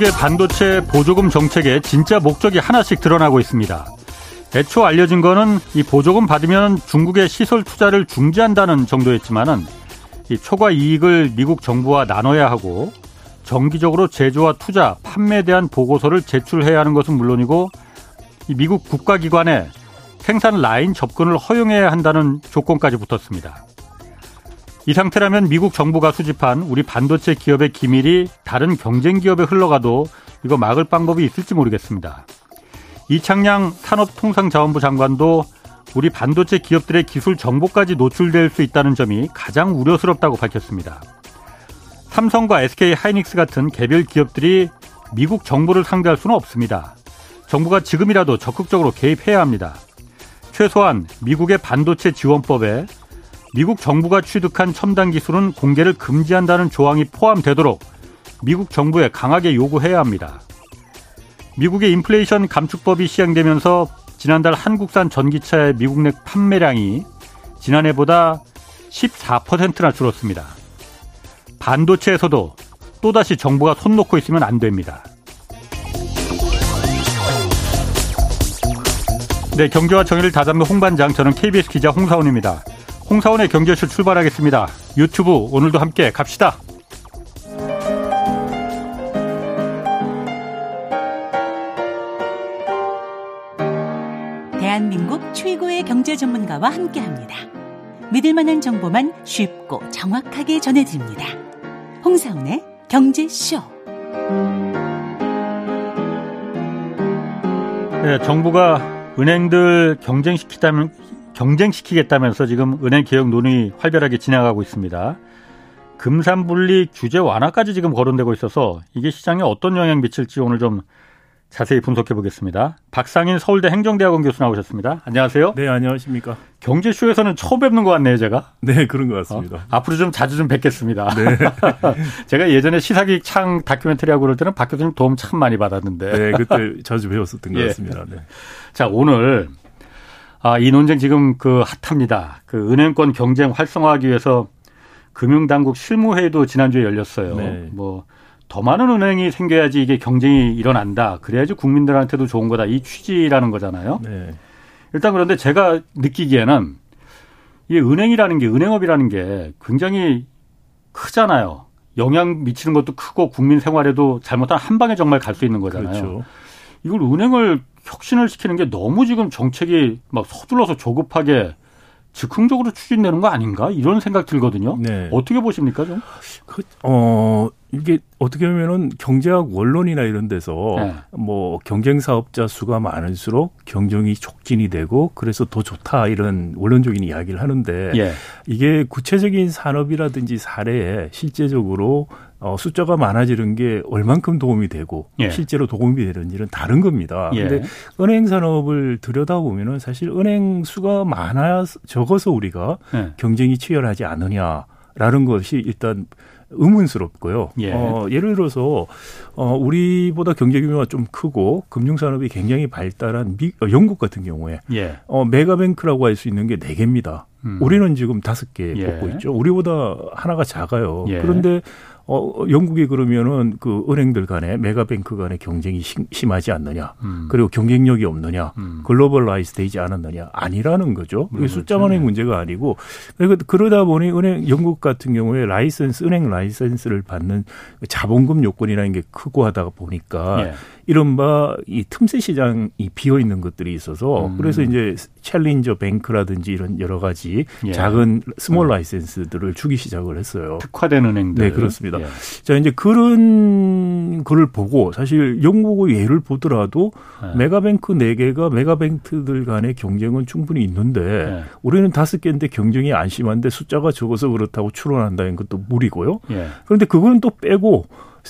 미국의 반도체 보조금 정책에 진짜 목적이 하나씩 드러나고 있습니다. 애초 알려진 거는 이 보조금 받으면 중국의 시설 투자를 중지한다는 정도였지만은 이 초과 이익을 미국 정부와 나눠야 하고 정기적으로 제조와 투자, 판매에 대한 보고서를 제출해야 하는 것은 물론이고 이 미국 국가기관에 생산 라인 접근을 허용해야 한다는 조건까지 붙었습니다. 이 상태라면 미국 정부가 수집한 우리 반도체 기업의 기밀이 다른 경쟁 기업에 흘러가도 이거 막을 방법이 있을지 모르겠습니다. 이창양 산업통상자원부 장관도 우리 반도체 기업들의 기술 정보까지 노출될 수 있다는 점이 가장 우려스럽다고 밝혔습니다. 삼성과 SK 하이닉스 같은 개별 기업들이 미국 정부를 상대할 수는 없습니다. 정부가 지금이라도 적극적으로 개입해야 합니다. 최소한 미국의 반도체 지원법에 미국 정부가 취득한 첨단 기술은 공개를 금지한다는 조항이 포함되도록 미국 정부에 강하게 요구해야 합니다. 미국의 인플레이션 감축법이 시행되면서 지난달 한국산 전기차의 미국 내 판매량이 지난해보다 14%나 줄었습니다. 반도체에서도 또다시 정부가 손 놓고 있으면 안 됩니다. 네, 경제와 정의를 다잡는 홍반장, 저는 KBS 기자 홍사원입니다. 홍사원의 경제쇼 출발하겠습니다. 유튜브 오늘도 함께 갑시다. 대한민국 최고의 경제 전문가와 함께합니다. 믿을 만한 정보만 쉽고 정확하게 전해드립니다. 홍사원의 경제쇼. 네, 정부가 은행들 경쟁시키다면 경쟁시키겠다면서 지금 은행 개혁 논의 활발하게 진행하고 있습니다. 금산분리 규제 완화까지 지금 거론되고 있어서 이게 시장에 어떤 영향 미칠지 오늘 좀 자세히 분석해 보겠습니다. 박상인 서울대 행정대학원 교수 나오셨습니다. 안녕하세요. 네, 안녕하십니까. 경제쇼에서는 처음 뵙는 것 같네요, 제가. 네, 그런 것 같습니다. 어? 앞으로 좀 자주 좀 뵙겠습니다. 네. 제가 예전에 시사기 창 다큐멘터리 하고 그럴 때는 박 교수님 도움 참 많이 받았는데. 네, 그때 자주 배웠었던 것 예. 같습니다. 네. 자, 오늘 아, 이 논쟁 지금 그 핫합니다. 그 은행권 경쟁 활성화하기 위해서 금융당국 실무회의도 지난주에 열렸어요. 네. 뭐더 많은 은행이 생겨야지 이게 경쟁이 일어난다. 그래야지 국민들한테도 좋은 거다. 이 취지라는 거잖아요. 네. 일단 그런데 제가 느끼기에는 이 은행이라는 게 은행업이라는 게 굉장히 크잖아요. 영향 미치는 것도 크고 국민 생활에도 잘못하면 한 방에 정말 갈 수 있는 거잖아요. 그렇죠. 이걸 은행을 혁신을 시키는 게 너무 지금 정책이 막 서둘러서 조급하게 즉흥적으로 추진되는 거 아닌가 이런 생각 들거든요. 네. 어떻게 보십니까 좀? 그, 어 이게 어떻게 보면은 경제학 원론이나 이런 데서 네. 뭐 경쟁 사업자 수가 많을수록 경쟁이 촉진이 되고 그래서 더 좋다 이런 원론적인 이야기를 하는데 예. 이게 구체적인 산업이라든지 사례에 실제적으로 어, 숫자가 많아지는 게 얼만큼 도움이 되고 예. 실제로 도움이 되는 일은 다른 겁니다. 예. 근데 은행 산업을 들여다보면은 사실 은행 수가 많아야 적어서 우리가 예. 경쟁이 치열하지 않느냐 라는 것이 일단 의문스럽고요. 예. 어, 예를 들어서 어, 우리보다 경제 규모가 좀 크고 금융 산업이 굉장히 발달한 미, 어, 영국 같은 경우에 예. 어, 메가뱅크라고 할 수 있는 게 네 개입니다. 음. 우리는 지금 다섯 개 예. 뽑고 있죠. 우리보다 하나가 작아요. 예. 그런데 어, 영국이 그러면은 그 은행들 간에 메가뱅크 간의 경쟁이 심하지 않느냐. 음. 그리고 경쟁력이 없느냐. 음. globalize 되지 않았느냐. 아니라는 거죠. 이게 숫자만의 그렇죠. 문제가 아니고. 그러니까 그러다 보니 은행, 영국 같은 경우에 라이센스, 은행 라이센스를 받는 자본금 요건이라는 게 크고 하다가 보니까 예. 이른바 이 틈새 시장이 비어 있는 것들이 있어서 음. 그래서 이제 challenger bank라든지 이런 여러 가지 예. 작은 small 음. 라이센스들을 주기 시작을 했어요. 특화된 은행들. 네, 그렇습니다. 예. 자, 이제 그런 글을 보고 사실 영국의 예를 보더라도 예. 메가뱅크 4개가 메가뱅크들 간의 경쟁은 충분히 있는데 예. 우리는 다섯 개인데 경쟁이 안 심한데 숫자가 적어서 그렇다고 추론한다는 것도 무리고요. 예. 그런데 그거는 또 빼고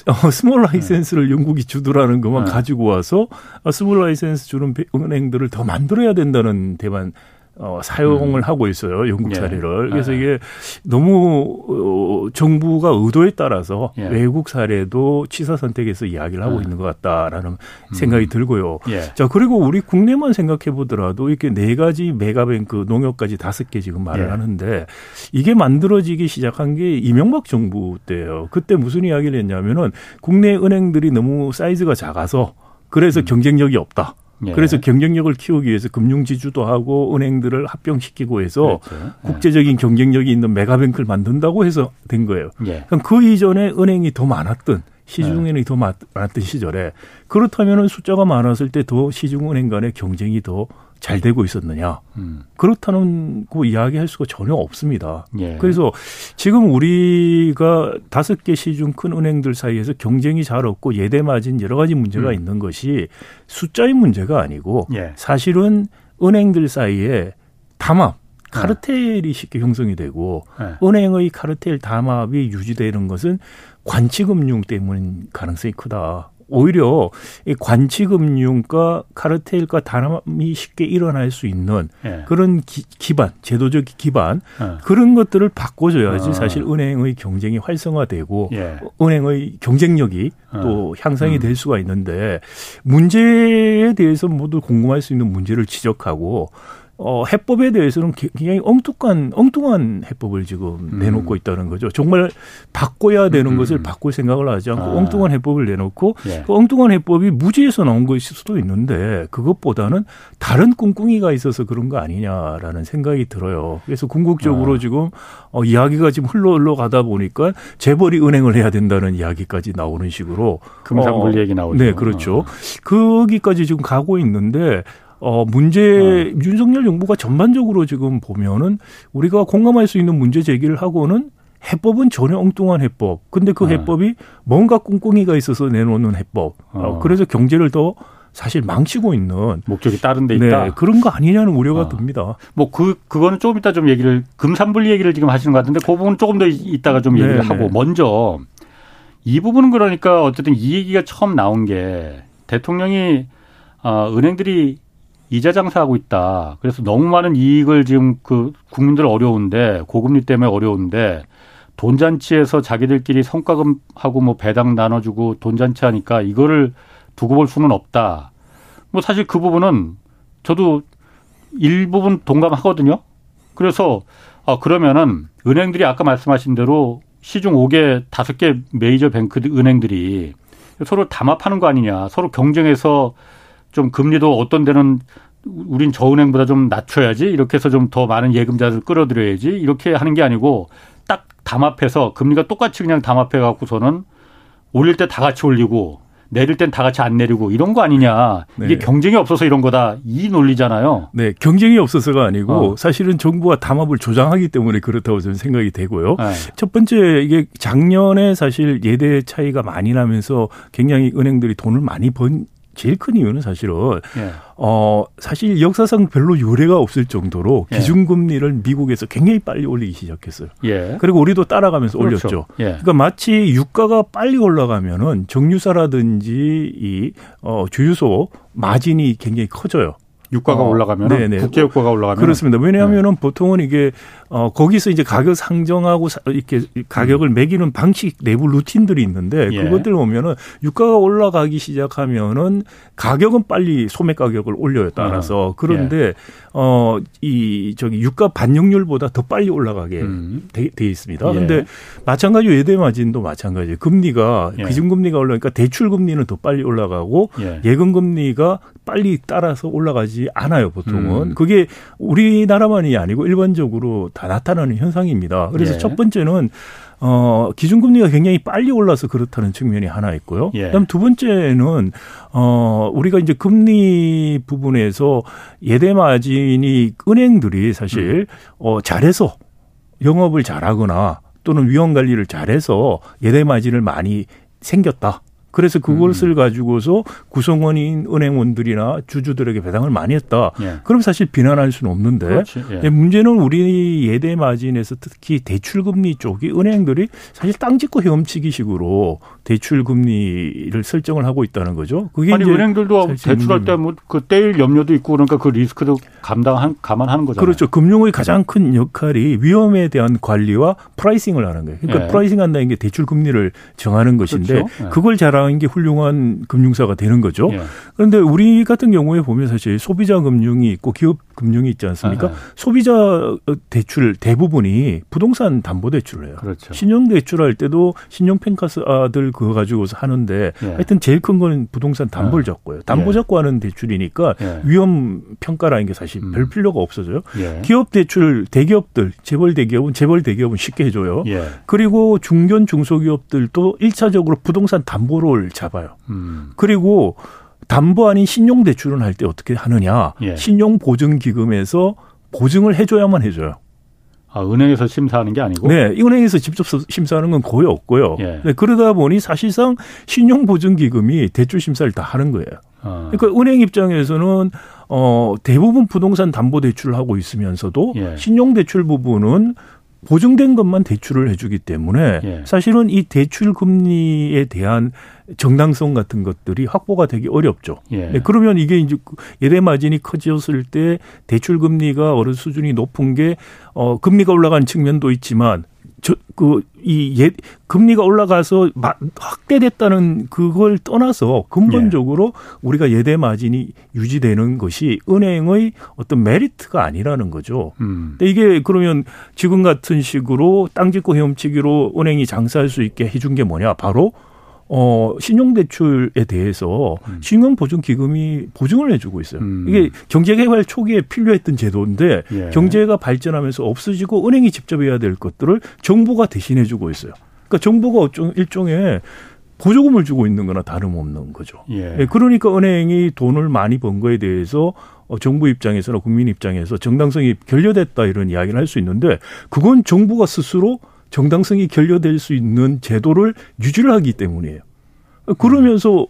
어, small 라이센스를 네. 영국이 주더라는 것만 네. 가지고 와서 어, small 라이센스 주는 은행들을 더 만들어야 된다는 데만 어, 사용을 음. 하고 있어요. 영국 예. 사례를. 예. 그래서 이게 너무 어, 정부가 의도에 따라서 예. 외국 사례도 취사 선택해서 이야기를 하고 예. 있는 것 같다라는 음. 생각이 들고요. 예. 자, 그리고 우리 국내만 생각해 보더라도 이렇게 네 가지 메가뱅크 농협까지 다섯 개 지금 말을 예. 하는데 이게 만들어지기 시작한 게 이명박 정부 때예요. 그때 무슨 이야기를 했냐면은 국내 은행들이 너무 사이즈가 작아서 그래서 음. 경쟁력이 없다. 예. 그래서 경쟁력을 키우기 위해서 금융지주도 하고 은행들을 합병시키고 해서 그렇죠. 예. 국제적인 경쟁력이 있는 메가뱅크를 만든다고 해서 된 거예요. 예. 그럼 그 이전에 은행이 더 많았던 시중은행이 더 많았던 시절에 그렇다면 숫자가 많았을 때 더 시중은행 간의 경쟁이 더 잘 되고 있었느냐. 음. 그렇다는 그 이야기할 수가 전혀 없습니다. 예. 그래서 지금 우리가 다섯 개 시중 큰 은행들 사이에서 경쟁이 잘 없고 예대 맞은 여러 가지 문제가 음. 있는 것이 숫자의 문제가 아니고 예. 사실은 은행들 사이에 담합 카르텔이 네. 쉽게 형성이 되고 네. 은행의 카르텔 담합이 유지되는 것은 관치금융 때문 가능성이 크다. 오히려 이 관치금융과 카르텔과 단합이 쉽게 일어날 수 있는 예. 그런 기, 반 제도적 기반 예. 그런 것들을 바꿔줘야지 어. 사실 은행의 경쟁이 활성화되고 예. 은행의 경쟁력이 어. 또 향상이 음. 될 수가 있는데 문제에 대해서 모두 궁금할 수 있는 문제를 지적하고 어, 해법에 대해서는 굉장히 엉뚱한, 엉뚱한 해법을 지금 음. 내놓고 있다는 거죠. 정말 바꿔야 되는 음. 것을 바꿀 생각을 하지 않고 아. 엉뚱한 해법을 내놓고 예. 그 엉뚱한 해법이 무지에서 나온 것일 수도 있는데 그것보다는 다른 꿍꿍이가 있어서 그런 거 아니냐라는 생각이 들어요. 그래서 궁극적으로 아. 지금 어, 이야기가 지금 흘러 흘러가다 보니까 재벌이 은행을 해야 된다는 이야기까지 나오는 식으로 금상불 어, 얘기 나오죠. 네, 그렇죠. 어. 거기까지 지금 가고 있는데 어, 문제, 어. 윤석열 정부가 전반적으로 지금 보면은 우리가 공감할 수 있는 문제 제기를 하고는 해법은 전혀 엉뚱한 해법. 근데 그 어. 해법이 뭔가 꿍꿍이가 있어서 내놓는 해법. 어. 어. 그래서 경제를 더 사실 망치고 있는 목적이 다른 데 있다. 네, 그런 거 아니냐는 우려가 어. 듭니다. 뭐 그 그거는 조금 이따 좀 얘기를 금산분리 얘기를 지금 하시는 것 같은데 그 부분 조금 더 이따가 좀 얘기를 네네. 하고 네. 먼저 이 부분은 그러니까 어쨌든 이 얘기가 처음 나온 게 대통령이 어 은행들이 이자 장사하고 있다. 그래서 너무 많은 이익을 지금 그 국민들 어려운데 고금리 때문에 어려운데 돈 잔치에서 자기들끼리 성과금하고 뭐 배당 나눠주고 돈 잔치 하니까 이거를 두고 볼 수는 없다. 뭐 사실 그 부분은 저도 일부분 동감하거든요. 그래서 어 그러면은 은행들이 아까 말씀하신 대로 시중 5개, 5개 메이저 뱅크 은행들이 서로 담합하는 거 아니냐. 서로 경쟁해서 좀 금리도 어떤 데는 우린 저은행보다 좀 낮춰야지 이렇게 해서 좀 더 많은 예금자들 끌어들여야지 이렇게 하는 게 아니고 딱 담합해서 금리가 똑같이 그냥 담합해 갖고서는 올릴 때 다 같이 올리고 내릴 땐 다 같이 안 내리고 이런 거 아니냐. 네. 이게 경쟁이 없어서 이런 거다. 이 논리잖아요. 네. 경쟁이 없어서가 아니고 어. 사실은 정부가 담합을 조장하기 때문에 그렇다고 저는 생각이 되고요. 네. 첫 번째 이게 작년에 사실 예대 차이가 많이 나면서 굉장히 은행들이 돈을 많이 번 제일 큰 이유는 사실은 예. 어 사실 역사상 별로 유례가 없을 정도로 예. 기준금리를 미국에서 굉장히 빨리 올리기 시작했어요. 예. 그리고 우리도 따라가면서 그렇죠. 올렸죠. 예. 그러니까 마치 유가가 빨리 올라가면은 정유사라든지 이 어 주유소 마진이 굉장히 커져요. 유가가 어, 올라가면 네네. 국제 유가가 올라가면 그렇습니다. 왜냐하면은 네. 보통은 이게 어 거기서 이제 가격 상정하고 이렇게 가격을 음. 매기는 방식 내부 루틴들이 있는데 예. 그것들 보면은 유가가 올라가기 시작하면은 가격은 빨리 소매 가격을 올려요 따라서 어. 그런데 예. 어이 저기 유가 반영률보다 더 빨리 올라가게 음. 돼, 돼, 있습니다. 예. 근데 마찬가지 외대 마진도 마찬가지예요. 금리가 예. 기준 금리가 올라니까 대출 금리는 더 빨리 올라가고 예. 예금 금리가 빨리 따라서 올라가지 않아요 보통은 음. 그게 우리나라만이 아니고 일반적으로 다 나타나는 현상입니다. 그래서 예. 첫 번째는 어, 기준금리가 굉장히 빨리 올라서 그렇다는 측면이 하나 있고요. 예. 그다음 두 번째는 어, 우리가 이제 금리 부분에서 예대 마진이 은행들이 사실 음. 어, 잘해서 영업을 잘하거나 또는 위험 관리를 잘해서 예대 마진을 많이 생겼다. 그래서 그것을 음. 가지고서 구성원인 은행원들이나 주주들에게 배당을 많이 했다. 예. 그럼 사실 비난할 수는 없는데 예. 문제는 우리 예대 마진에서 특히 대출금리 쪽이 은행들이 사실 땅 짚고 헤엄치기식으로 대출 금리를 설정을 하고 있다는 거죠. 그게 아니 은행들도 대출할 때 뭐 그 떼일 염려도 있고 그러니까 그 리스크도 감당 감안하는 거잖아요. 그렇죠. 금융의 가장 큰 역할이 위험에 대한 관리와 pricing을 하는 거예요. 그러니까 예. pricing 한다는 게 대출 금리를 정하는 것인데 그렇죠. 예. 그걸 잘하는 게 훌륭한 금융사가 되는 거죠. 예. 그런데 우리 같은 경우에 보면 사실 소비자 금융이 있고 기업 금융이 있지 않습니까? 아, 아. 소비자 대출 대부분이 부동산 담보 대출을 해요. 그렇죠. 신용 대출할 때도 신용 평가서 아들 그거 가지고서 하는데 예. 하여튼 제일 큰 건 부동산 담보를 아. 잡고요. 담보 예. 잡고 하는 대출이니까 예. 위험 평가라는 게 사실 음. 별 필요가 없어져요. 예. 기업 대출 대기업들 재벌 대기업은 재벌 대기업은 쉽게 해줘요. 예. 그리고 중견 중소기업들도 일차적으로 부동산 담보를 잡아요. 음. 그리고 담보 아닌 신용 대출은 할 때 어떻게 하느냐? 예. 신용 보증 기금에서 보증을 해줘야만 해줘요. 아, 은행에서 심사하는 게 아니고? 네, 은행에서 직접 심사하는 건 거의 없고요. 예. 네, 그러다 보니 사실상 신용보증기금이 대출 심사를 다 하는 거예요. 아. 그러니까 은행 입장에서는 어 대부분 부동산 담보 대출을 하고 있으면서도 예. 신용 대출 부분은 보증된 것만 대출을 해주기 때문에 예. 사실은 이 대출 금리에 대한 정당성 같은 것들이 확보가 되기 어렵죠. 예. 네, 그러면 이게 이제 예대 마진이 커졌을 때 대출 금리가 어느 수준이 높은 게 어, 금리가 올라간 측면도 있지만 저, 그, 이, 예, 금리가 올라가서 마, 확대됐다는 그걸 떠나서 근본적으로 예. 우리가 예대 마진이 유지되는 것이 은행의 어떤 메리트가 아니라는 거죠. 음. 근데 이게 그러면 지금 같은 식으로 땅 짓고 헤엄치기로 은행이 장사할 수 있게 해준 게 뭐냐? 바로 어, 신용대출에 대해서 음. 신용보증기금이 보증을 해주고 있어요. 음. 이게 경제개발 초기에 필요했던 제도인데 예. 경제가 발전하면서 없어지고 은행이 직접 해야 될 것들을 정부가 대신해주고 있어요. 그러니까 정부가 일종의 보조금을 주고 있는 거나 다름없는 거죠. 예. 예. 그러니까 은행이 돈을 많이 번 거에 대해서 어, 정부 입장에서나 국민 입장에서 정당성이 결여됐다 이런 이야기를 할 수 있는데 그건 정부가 스스로 정당성이 결여될 수 있는 제도를 유지를 하기 때문이에요. 그러면서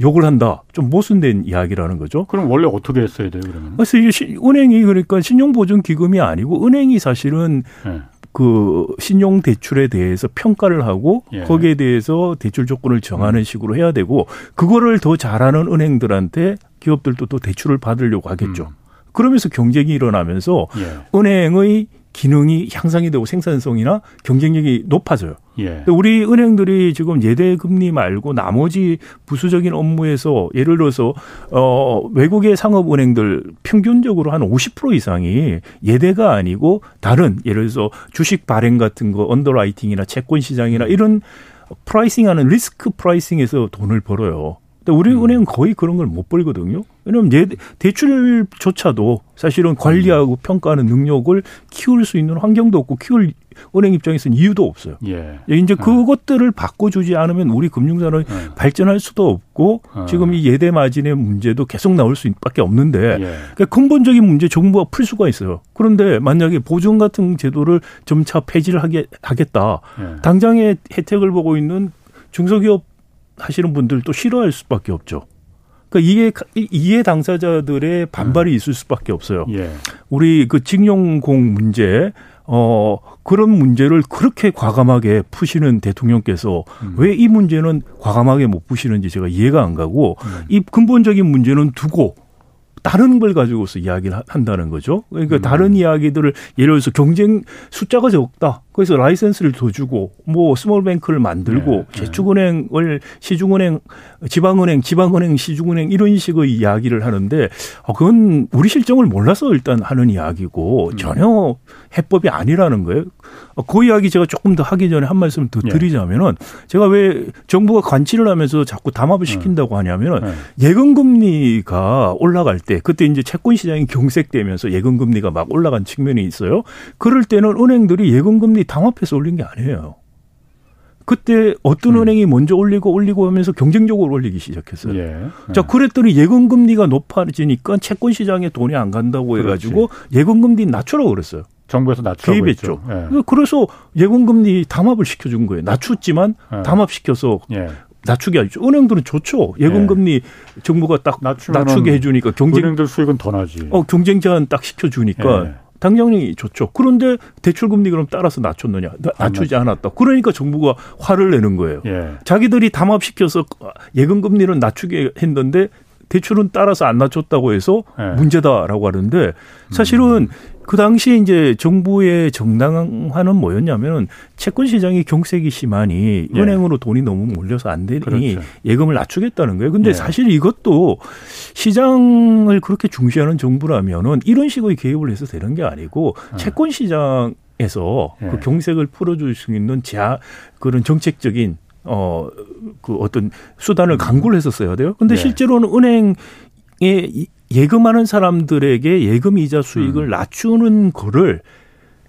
욕을 한다. 좀 모순된 이야기라는 거죠. 그럼 원래 어떻게 했어야 돼요, 그러면? 그래서 이게 은행이 그러니까 신용보증기금이 아니고 은행이 사실은 네. 그 신용 대출에 대해서 평가를 하고 예. 거기에 대해서 대출 조건을 정하는 음. 식으로 해야 되고 그거를 더 잘하는 은행들한테 기업들도 또 대출을 받으려고 하겠죠. 음. 그러면서 경쟁이 일어나면서 예. 은행의 기능이 향상이 되고 생산성이나 경쟁력이 높아져요. 예. 우리 은행들이 지금 예대 금리 말고 나머지 부수적인 업무에서 예를 들어서 어 외국의 상업 은행들 평균적으로 한 50% 이상이 예대가 아니고 다른 예를 들어서 주식 발행 같은 거 underwriting이나 채권 시장이나 이런 pricing하는 리스크 pricing에서 돈을 벌어요. 우리 음. 은행 은 거의 그런 걸 못 벌거든요. 왜냐하면 예, 대출조차도 사실은 관리하고 음. 평가하는 능력을 키울 수 있는 환경도 없고 키울 은행 입장에서는 이유도 없어요. 예. 예 이제 예. 그것들을 바꿔주지 않으면 우리 금융산업이 예. 발전할 수도 없고 어. 지금 이 예대 마진의 문제도 계속 나올 수밖에 없는데 예. 그러니까 근본적인 문제 정부가 풀 수가 있어요. 그런데 만약에 보증 같은 제도를 점차 폐지를 하게 하겠다. 예. 당장의 혜택을 보고 있는 중소기업 하시는 분들도 싫어할 수밖에 없죠. 그러니까 이게 이해 당사자들의 반발이 음. 있을 수밖에 없어요. 예. 우리 그 징용공 문제 어 그런 문제를 그렇게 과감하게 푸시는 대통령께서 음. 왜 이 문제는 과감하게 못 푸시는지 제가 이해가 안 가고 음. 이 근본적인 문제는 두고 다른 걸 가지고서 이야기를 한다는 거죠. 그러니까 음. 다른 이야기들을 예를 들어서 경쟁 숫자가 적다. 그래서 라이센스를 더 주고 뭐 small bank를 만들고 네, 네. 저축은행을 시중은행, 지방은행, 지방은행, 시중은행 이런 식의 이야기를 하는데 어, 그건 우리 실정을 몰라서 일단 하는 이야기고 음. 전혀 해법이 아니라는 거예요. 어, 그 이야기 제가 조금 더 하기 전에 한 말씀 더 네. 드리자면은 제가 왜 정부가 관치를 하면서 자꾸 담합을 네. 시킨다고 하냐면은 네. 예금 금리가 올라갈 때 그때 이제 채권 시장이 경색되면서 예금 금리가 막 올라간 측면이 있어요. 그럴 때는 은행들이 예금 금리 당합해서 올린 게 아니에요. 그때 어떤 음. 은행이 먼저 올리고 올리고 하면서 경쟁적으로 올리기 시작했어요. 예. 자, 그랬더니 예금 금리가 높아지니까 채권 시장에 돈이 안 간다고 해 가지고 예금 금리 낮추라고 그랬어요. 정부에서 낮추라고 개입했죠. 예. 그래서 예금 금리 담합을 시켜 준 거예요. 낮췄지만 예. 담합시켜서 예. 낮추게 하죠. 은행들은 좋죠. 예금금리 네. 정부가 딱 낮추게 해주니까 경쟁 은행들 수익은 더 나지. 어 경쟁 제한 딱 시켜주니까 네. 당연히 좋죠. 그런데 대출금리 그럼 따라서 낮췄느냐? 낮추지 않았다. 그러니까 정부가 화를 내는 거예요. 예. 자기들이 담합시켜서 예금금리는 낮추게 했는데 대출은 따라서 안 낮췄다고 해서 예. 문제다라고 하는데 사실은 음. 그 당시에 이제 정부의 정당화는 뭐였냐면 채권 시장이 경색이 심하니 예. 은행으로 돈이 너무 몰려서 안 되니 그렇죠. 예금을 낮추겠다는 거예요. 근데 예. 사실 이것도 시장을 그렇게 중시하는 정부라면은 이런 식의 개입을 해서 되는 게 아니고 아. 채권 시장 에서 예. 그 경색을 풀어줄 수 있는 자 그런 정책적인 어 그 어떤 수단을 음. 강구를 했었어야 돼요. 근데 예. 실제로는 은행에 예금하는 사람들에게 예금 이자 수익을 음. 낮추는 거를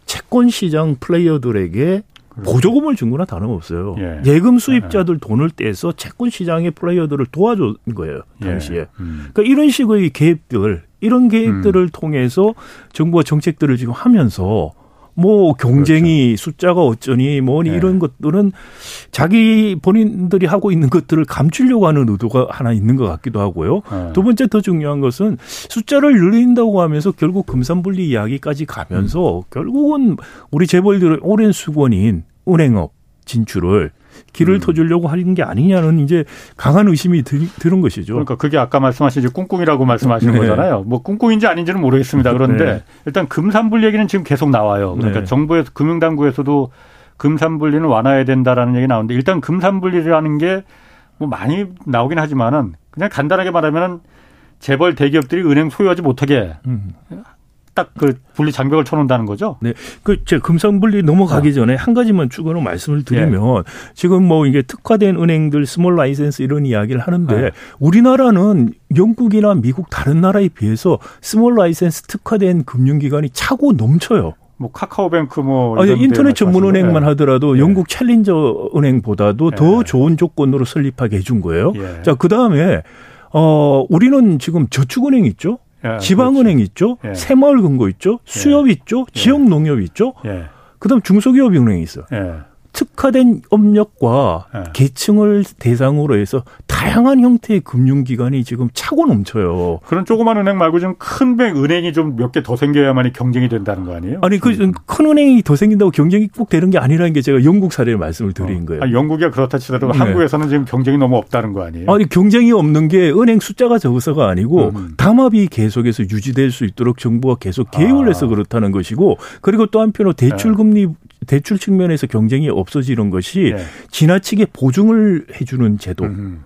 채권 시장 플레이어들에게 그렇죠. 보조금을 준 거나 다름없어요. 예. 금 수입자들 예. 돈을 떼서 채권 시장의 플레이어들을 도와준 거예요. 예. 당시에. 예. 음. 그러니까 이런 식의 개입들, 이런 개입들을 음. 통해서 정부가 정책들을 지금 하면서 뭐 경쟁이 그렇죠. 숫자가 어쩌니 뭐니 네. 이런 것들은 자기 본인들이 하고 있는 것들을 감추려고 하는 의도가 하나 있는 것 같기도 하고요. 네. 두 번째 더 중요한 것은 숫자를 늘린다고 하면서 결국 금산분리 이야기까지 가면서 음. 결국은 우리 재벌들의 오랜 수건인 은행업 진출을 길을 음. 터주려고 하는 게 아니냐는 이제 강한 의심이 들, 은 것이죠. 그러니까 그게 아까 말씀하신 이제 꿍꿍이라고 말씀하시는 네. 거잖아요. 뭐 꿍꿍인지 아닌지는 모르겠습니다. 그런데 네. 일단 금산불 얘기는 지금 계속 나와요. 그러니까 네. 정부에서 금융당국에서도 금산분리는 완화해야 된다라는 얘기 나오는데 일단 금산분리라는 게 뭐 많이 나오긴 하지만은 그냥 간단하게 말하면은 재벌 대기업들이 은행 소유하지 못하게 음. 딱 그 분리 장벽을 쳐놓는다는 거죠? 네. 그, 제 금산분리 넘어가기 어. 전에 한 가지만 추가로 말씀을 드리면 예. 지금 뭐 이게 특화된 은행들 small 라이센스 이런 이야기를 하는데 예. 우리나라는 영국이나 미국 다른 나라에 비해서 small 라이센스 특화된 금융기관이 차고 넘쳐요. 뭐 카카오뱅크 뭐 아니 인터넷 전문 은행만 예. 하더라도 예. 영국 챌린저 은행보다도 더 예. 좋은 조건으로 설립하게 해준 거예요. 예. 자, 그다음에 어 우리는 지금 저축은행 있죠? 예, 지방은행 그렇지. 있죠. 예. 새마을금고 있죠. 수협 예. 있죠. 지역 농협 있죠. 예. 그다음 중소기업 은행이 있어. 예. 특화된 업력과 네. 계층을 대상으로 해서 다양한 형태의 금융기관이 지금 차고 넘쳐요. 그런 조그만 은행 말고 좀 큰 은행이 좀 몇 개 더 생겨야만이 경쟁이 된다는 거 아니에요? 아니 그큰 음. 은행이 더 생긴다고 경쟁이 꼭 되는 게 아니라는 게 제가 영국 사례를 말씀을 드린 어. 거예요. 아니, 영국이 그렇다 치더라도 네. 한국에서는 지금 경쟁이 너무 없다는 거 아니에요? 아니 경쟁이 없는 게 은행 숫자가 적어서가 아니고 음. 담합이 계속해서 유지될 수 있도록 정부가 계속 개입을 아. 해서 그렇다는 것이고 그리고 또 한편으로 대출금리 네. 대출 측면에서 경쟁이 없어지는 것이 네. 지나치게 보증을 해주는 제도. 음.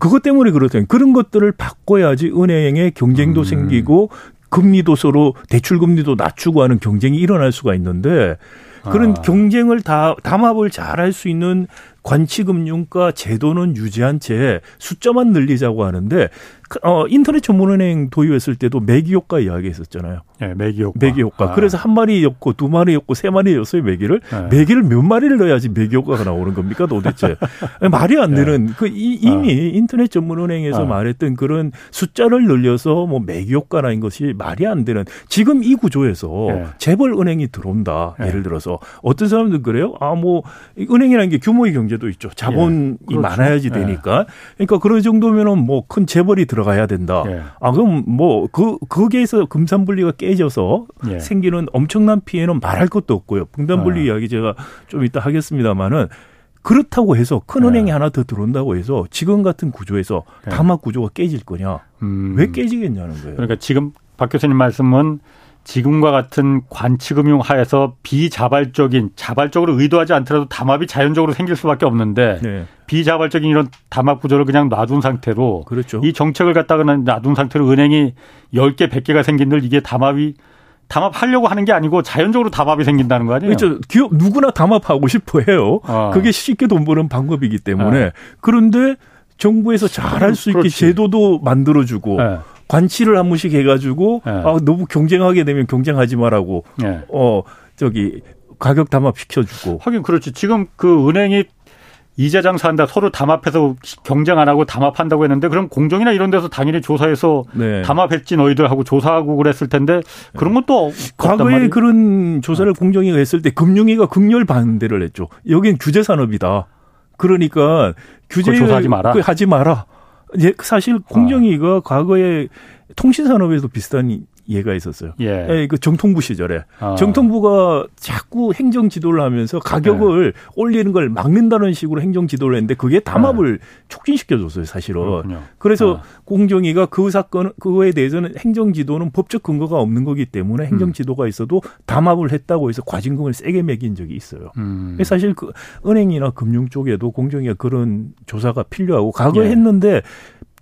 그것 때문에 그렇다니 그런 것들을 바꿔야지 은행의 경쟁도 음. 생기고 금리도 서로 대출 금리도 낮추고 하는 경쟁이 일어날 수가 있는데 그런 아. 경쟁을 다 담합을 잘 할 수 있는 관치금융가 제도는 유지한 채 숫자만 늘리자고 하는데 그, 어, 인터넷 전문은행 도입했을 때도 매기 효과 이야기 했었잖아요. 네, 매기 효과. 매기 효과. 아. 그래서 한 마리였고 두 마리였고 세 마리였어요 매기를. 네. 매기를 몇 마리를 넣어야지 매기 효과가 나오는 겁니까 도대체? 말이 안 되는 네. 그 이, 이미 아. 인터넷 전문은행에서 아. 말했던 그런 숫자를 늘려서 뭐 매기 효과라는 것이 말이 안 되는 지금 이 구조에서 네. 재벌 은행이 들어온다. 예를 들어서 어떤 사람들 그래요? 아 뭐 은행이라는 게 규모의 경제 도 있죠. 자본이 그렇죠. 많아야지 되니까. 그러니까 그런 정도면은 뭐 큰 재벌이 들어가야 된다. 예. 아 그럼 뭐 그 거기에서 금산분리가 깨져서 예. 생기는 엄청난 피해는 말할 것도 없고요. 분단분리 아. 이야기 제가 좀 이따 하겠습니다만은 그렇다고 해서 큰 예. 은행이 하나 더 들어온다고 해서 지금 같은 구조에서 예. 담합 구조가 깨질 거냐? 음. 왜 깨지겠냐는 거예요. 그러니까 지금 박 교수님 말씀은 지금과 같은 관치금융 하에서 비자발적인 자발적으로 의도하지 않더라도 담합이 자연적으로 생길 수밖에 없는데 네. 비자발적인 이런 담합 구조를 그냥 놔둔 상태로 그렇죠. 이 정책을 갖다가 놔둔 상태로 은행이 10개, 100개가 생긴들 이게 담합이 담합하려고 하는 게 아니고 자연적으로 담합이 생긴다는 거 아니에요? 그렇죠. 기업 누구나 담합하고 싶어 해요. 아. 그게 쉽게 돈 버는 방법이기 때문에. 아. 그런데 정부에서 잘할 수 있게 그렇지. 제도도 만들어주고 네. 관치를 한 번씩 해가지고 네. 아, 너무 경쟁하게 되면 경쟁하지 말라고 네. 어 저기 가격 담합 시켜주고. 하긴 그렇지. 지금 그 은행이 이자 장사한다 서로 담합해서 경쟁 안 하고 담합한다고 했는데 그럼 공정이나 이런 데서 당연히 조사해서 네. 담합했지 너희들 하고 조사하고 그랬을 텐데 그런 것도 과거에 그런 조사를 어. 공정위가 했을 때 금융위가 극렬 반대를 했죠. 여기는 규제 산업이다. 그러니까 규제 조사하지 마라. 그 하지 마라. 이제 사실 공정위가 아. 과거에 통신산업에도 비슷한 예가 있었어요. 예. 예. 그 정통부 시절에 아. 정통부가 자꾸 행정 지도를 하면서 가격을 네. 올리는 걸 막는다는 식으로 행정 지도를 했는데 그게 담합을 네. 촉진시켜 줬어요, 사실은. 그렇군요. 그래서 아. 공정위가 그 사건 그거에 대해서는 행정 지도는 법적 근거가 없는 거기 때문에 행정 음. 지도가 있어도 담합을 했다고 해서 과징금을 세게 매긴 적이 있어요. 음. 사실 그 은행이나 금융 쪽에도 공정위가 그런 조사가 필요하고 과거에 예. 했는데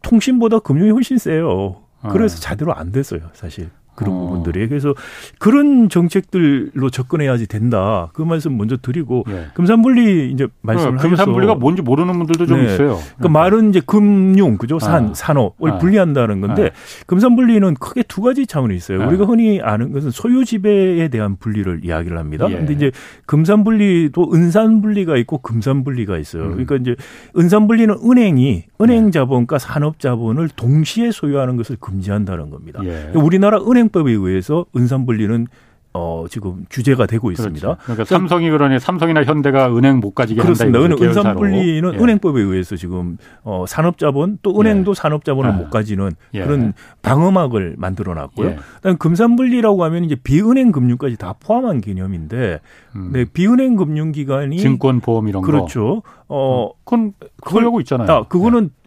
통신보다 금융이 훨씬 세요. 그래서 아. 제대로 안 됐어요, 사실. 그런 어. 부분들이 그래서 그런 정책들로 접근해야지 된다 그 말씀 먼저 드리고 예. 금산분리 이제 말씀을 네, 금산분리가 뭔지 모르는 분들도 좀 네. 있어요. 그 말은 이제 금융 그죠 산 아. 산업을 아. 분리한다는 건데 아. 금산분리는 크게 두 가지 차원이 있어요. 아. 우리가 흔히 아는 것은 소유 지배에 대한 분리를 이야기를 합니다. 예. 근데 이제 금산분리도 은산분리가 있고 금산분리가 있어요. 음. 그러니까 이제 은산분리는 은행이 은행 네. 자본과 산업 자본을 동시에 소유하는 것을 금지한다는 겁니다. 예. 우리나라 은행 은행법에 의해서 은산 분리는 어, 지금 규제가 되고 그렇죠. 있습니다. 그러니까, 삼성이 그러니 삼성이나 현대가 은행 못 가지게 그렇습니다. 한다. 그렇습니다. 은산 분리는 예. 은행법에 의해서 지금 어, 산업자본 또 은행도 예. 산업자본을 아. 못 가지는 예. 그런 방어막을 만들어 놨고요. 예. 그다음 금산 분리라고 하면 이제 비은행 금융까지 다 포함한 개념인데 음. 네, 비은행 금융기관이 증권 보험 이런 그렇죠. 거. 그렇죠. 어, 그건 그러려고 있잖아요. 아, 그거는 예.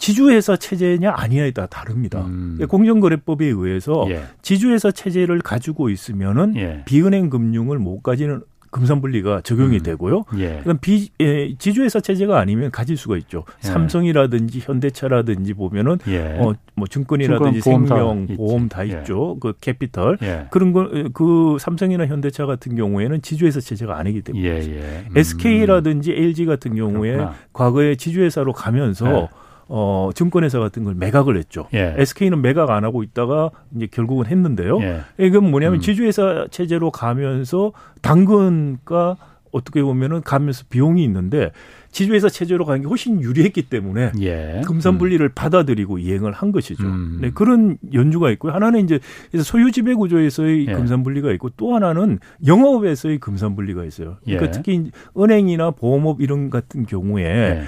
지주회사 체제냐 아니냐에 따라 다릅니다. 음. 공정거래법에 의해서 예. 지주회사 체제를 가지고 있으면은 예. 비은행 금융을 못 가지는 금산분리가 적용이 음. 되고요. 예. 그럼 비 예, 지주회사 체제가 아니면 가질 수가 있죠. 예. 삼성이라든지 현대차라든지 보면은 예. 어, 뭐 증권이라든지 증권, 생명, 다 보험 다 예. 있죠. 그 캐피털 예. 그런 거 그 삼성이나 현대차 같은 경우에는 지주회사 체제가 아니기 때문에 예, 음. SK라든지 LG 같은 경우에 그렇구나. 과거에 지주회사로 가면서 어, 증권회사 같은 걸 매각을 했죠. 예. SK는 매각 안 하고 있다가 이제 결국은 했는데요. 예. 이건 뭐냐면 음. 지주회사 체제로 가면서 당근과 어떻게 보면은 가면서 비용이 있는데 지주회사 체제로 가는 게 훨씬 유리했기 때문에 예. 금산분리를 음. 받아들이고 이행을 한 것이죠. 음. 네, 그런 연주가 있고요. 하나는 이제 소유 지배 구조에서의 예. 금산분리가 있고 또 하나는 영업에서의 금산분리가 있어요. 그러니까 예. 특히 은행이나 보험업 이런 같은 경우에 예.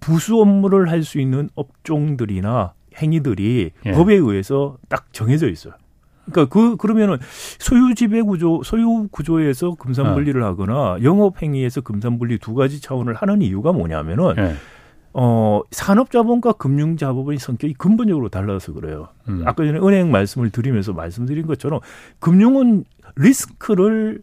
부수 업무를 할 수 있는 업종들이나 행위들이 예. 법에 의해서 딱 정해져 있어요. 그러니까 그 그러면은 소유 지배 구조, 소유 구조에서 금산 분리를 어. 하거나 영업 행위에서 금산 분리 두 가지 차원을 하는 이유가 뭐냐면은 예. 어 산업 자본과 금융 자본의 성격이 근본적으로 달라서 그래요. 음. 아까 전에 은행 말씀을 드리면서 말씀드린 것처럼 금융은 리스크를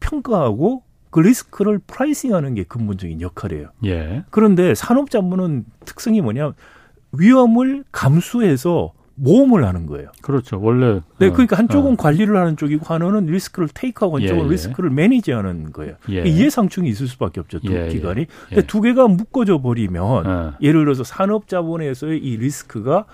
평가하고 그 리스크를 pricing하는 게 근본적인 역할이에요. 예. 그런데 산업자본은 특성이 뭐냐 위험을 감수해서 모험을 하는 거예요. 그렇죠. 원래 네, 그러니까 한쪽은 어. 관리를 하는 쪽이고 하나는 리스크를 take하고 한쪽은 예, 예. 리스크를 manage하는 거예요. 예. 이해상충이 있을 수밖에 없죠. 두 예, 예. 기관이. 근데 두 개가 묶어져 버리면 어. 예를 들어서 산업자본에서의 이 리스크가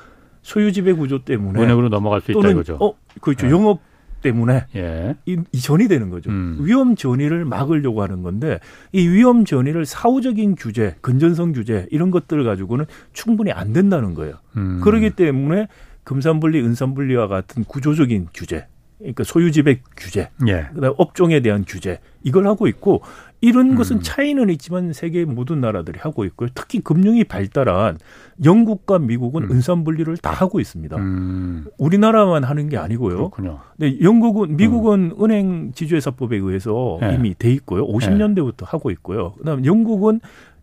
소유 지배 구조 때문에 은행으로 넘어갈 수 있다 이거죠. 어, 그렇죠. 영업 때문에 예. 이, 이 전이 되는 거죠. 음. 위험 전이를 막으려고 하는 건데 이 위험 전이를 사후적인 규제, 건전성 규제 이런 것들 가지고는 충분히 안 된다는 거예요. 음. 그렇기 때문에 금산분리, 은산분리와 같은 구조적인 규제, 그러니까 소유지배 규제, 예. 그다음 업종에 대한 규제 이걸 하고 있고 이런 음. 것은 차이는 있지만 세계 모든 나라들이 하고 있고요. 특히 금융이 발달한 영국과 미국은 음. 은산 분리를 다 하고 있습니다. 음. 우리나라만 하는 게 아니고요. 그렇군요. 네, 영국은 미국은 음. 은행 지주회사법에 의해서 네. 이미 돼 있고요. 50년대부터 네. 하고 있고요. 그다음 영국은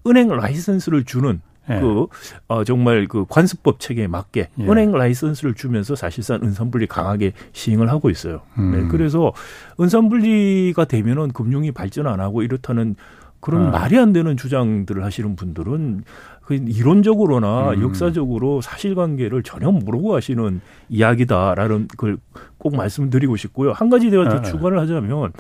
은행 라이선스를 주는 예. 그 어, 정말 그 관습법 체계에 맞게 예. 은행 라이선스를 주면서 사실상 은산분리 강하게 시행을 하고 있어요. 음. 네, 그래서 은산분리가 되면은 금융이 발전 안 하고 이렇다는 그런 아. 말이 안 되는 주장들을 하시는 분들은 그 이론적으로나 음. 역사적으로 사실관계를 전혀 모르고 하시는 이야기다라는 걸 꼭 말씀드리고 싶고요. 한 가지 내가 더 아. 추가를 하자면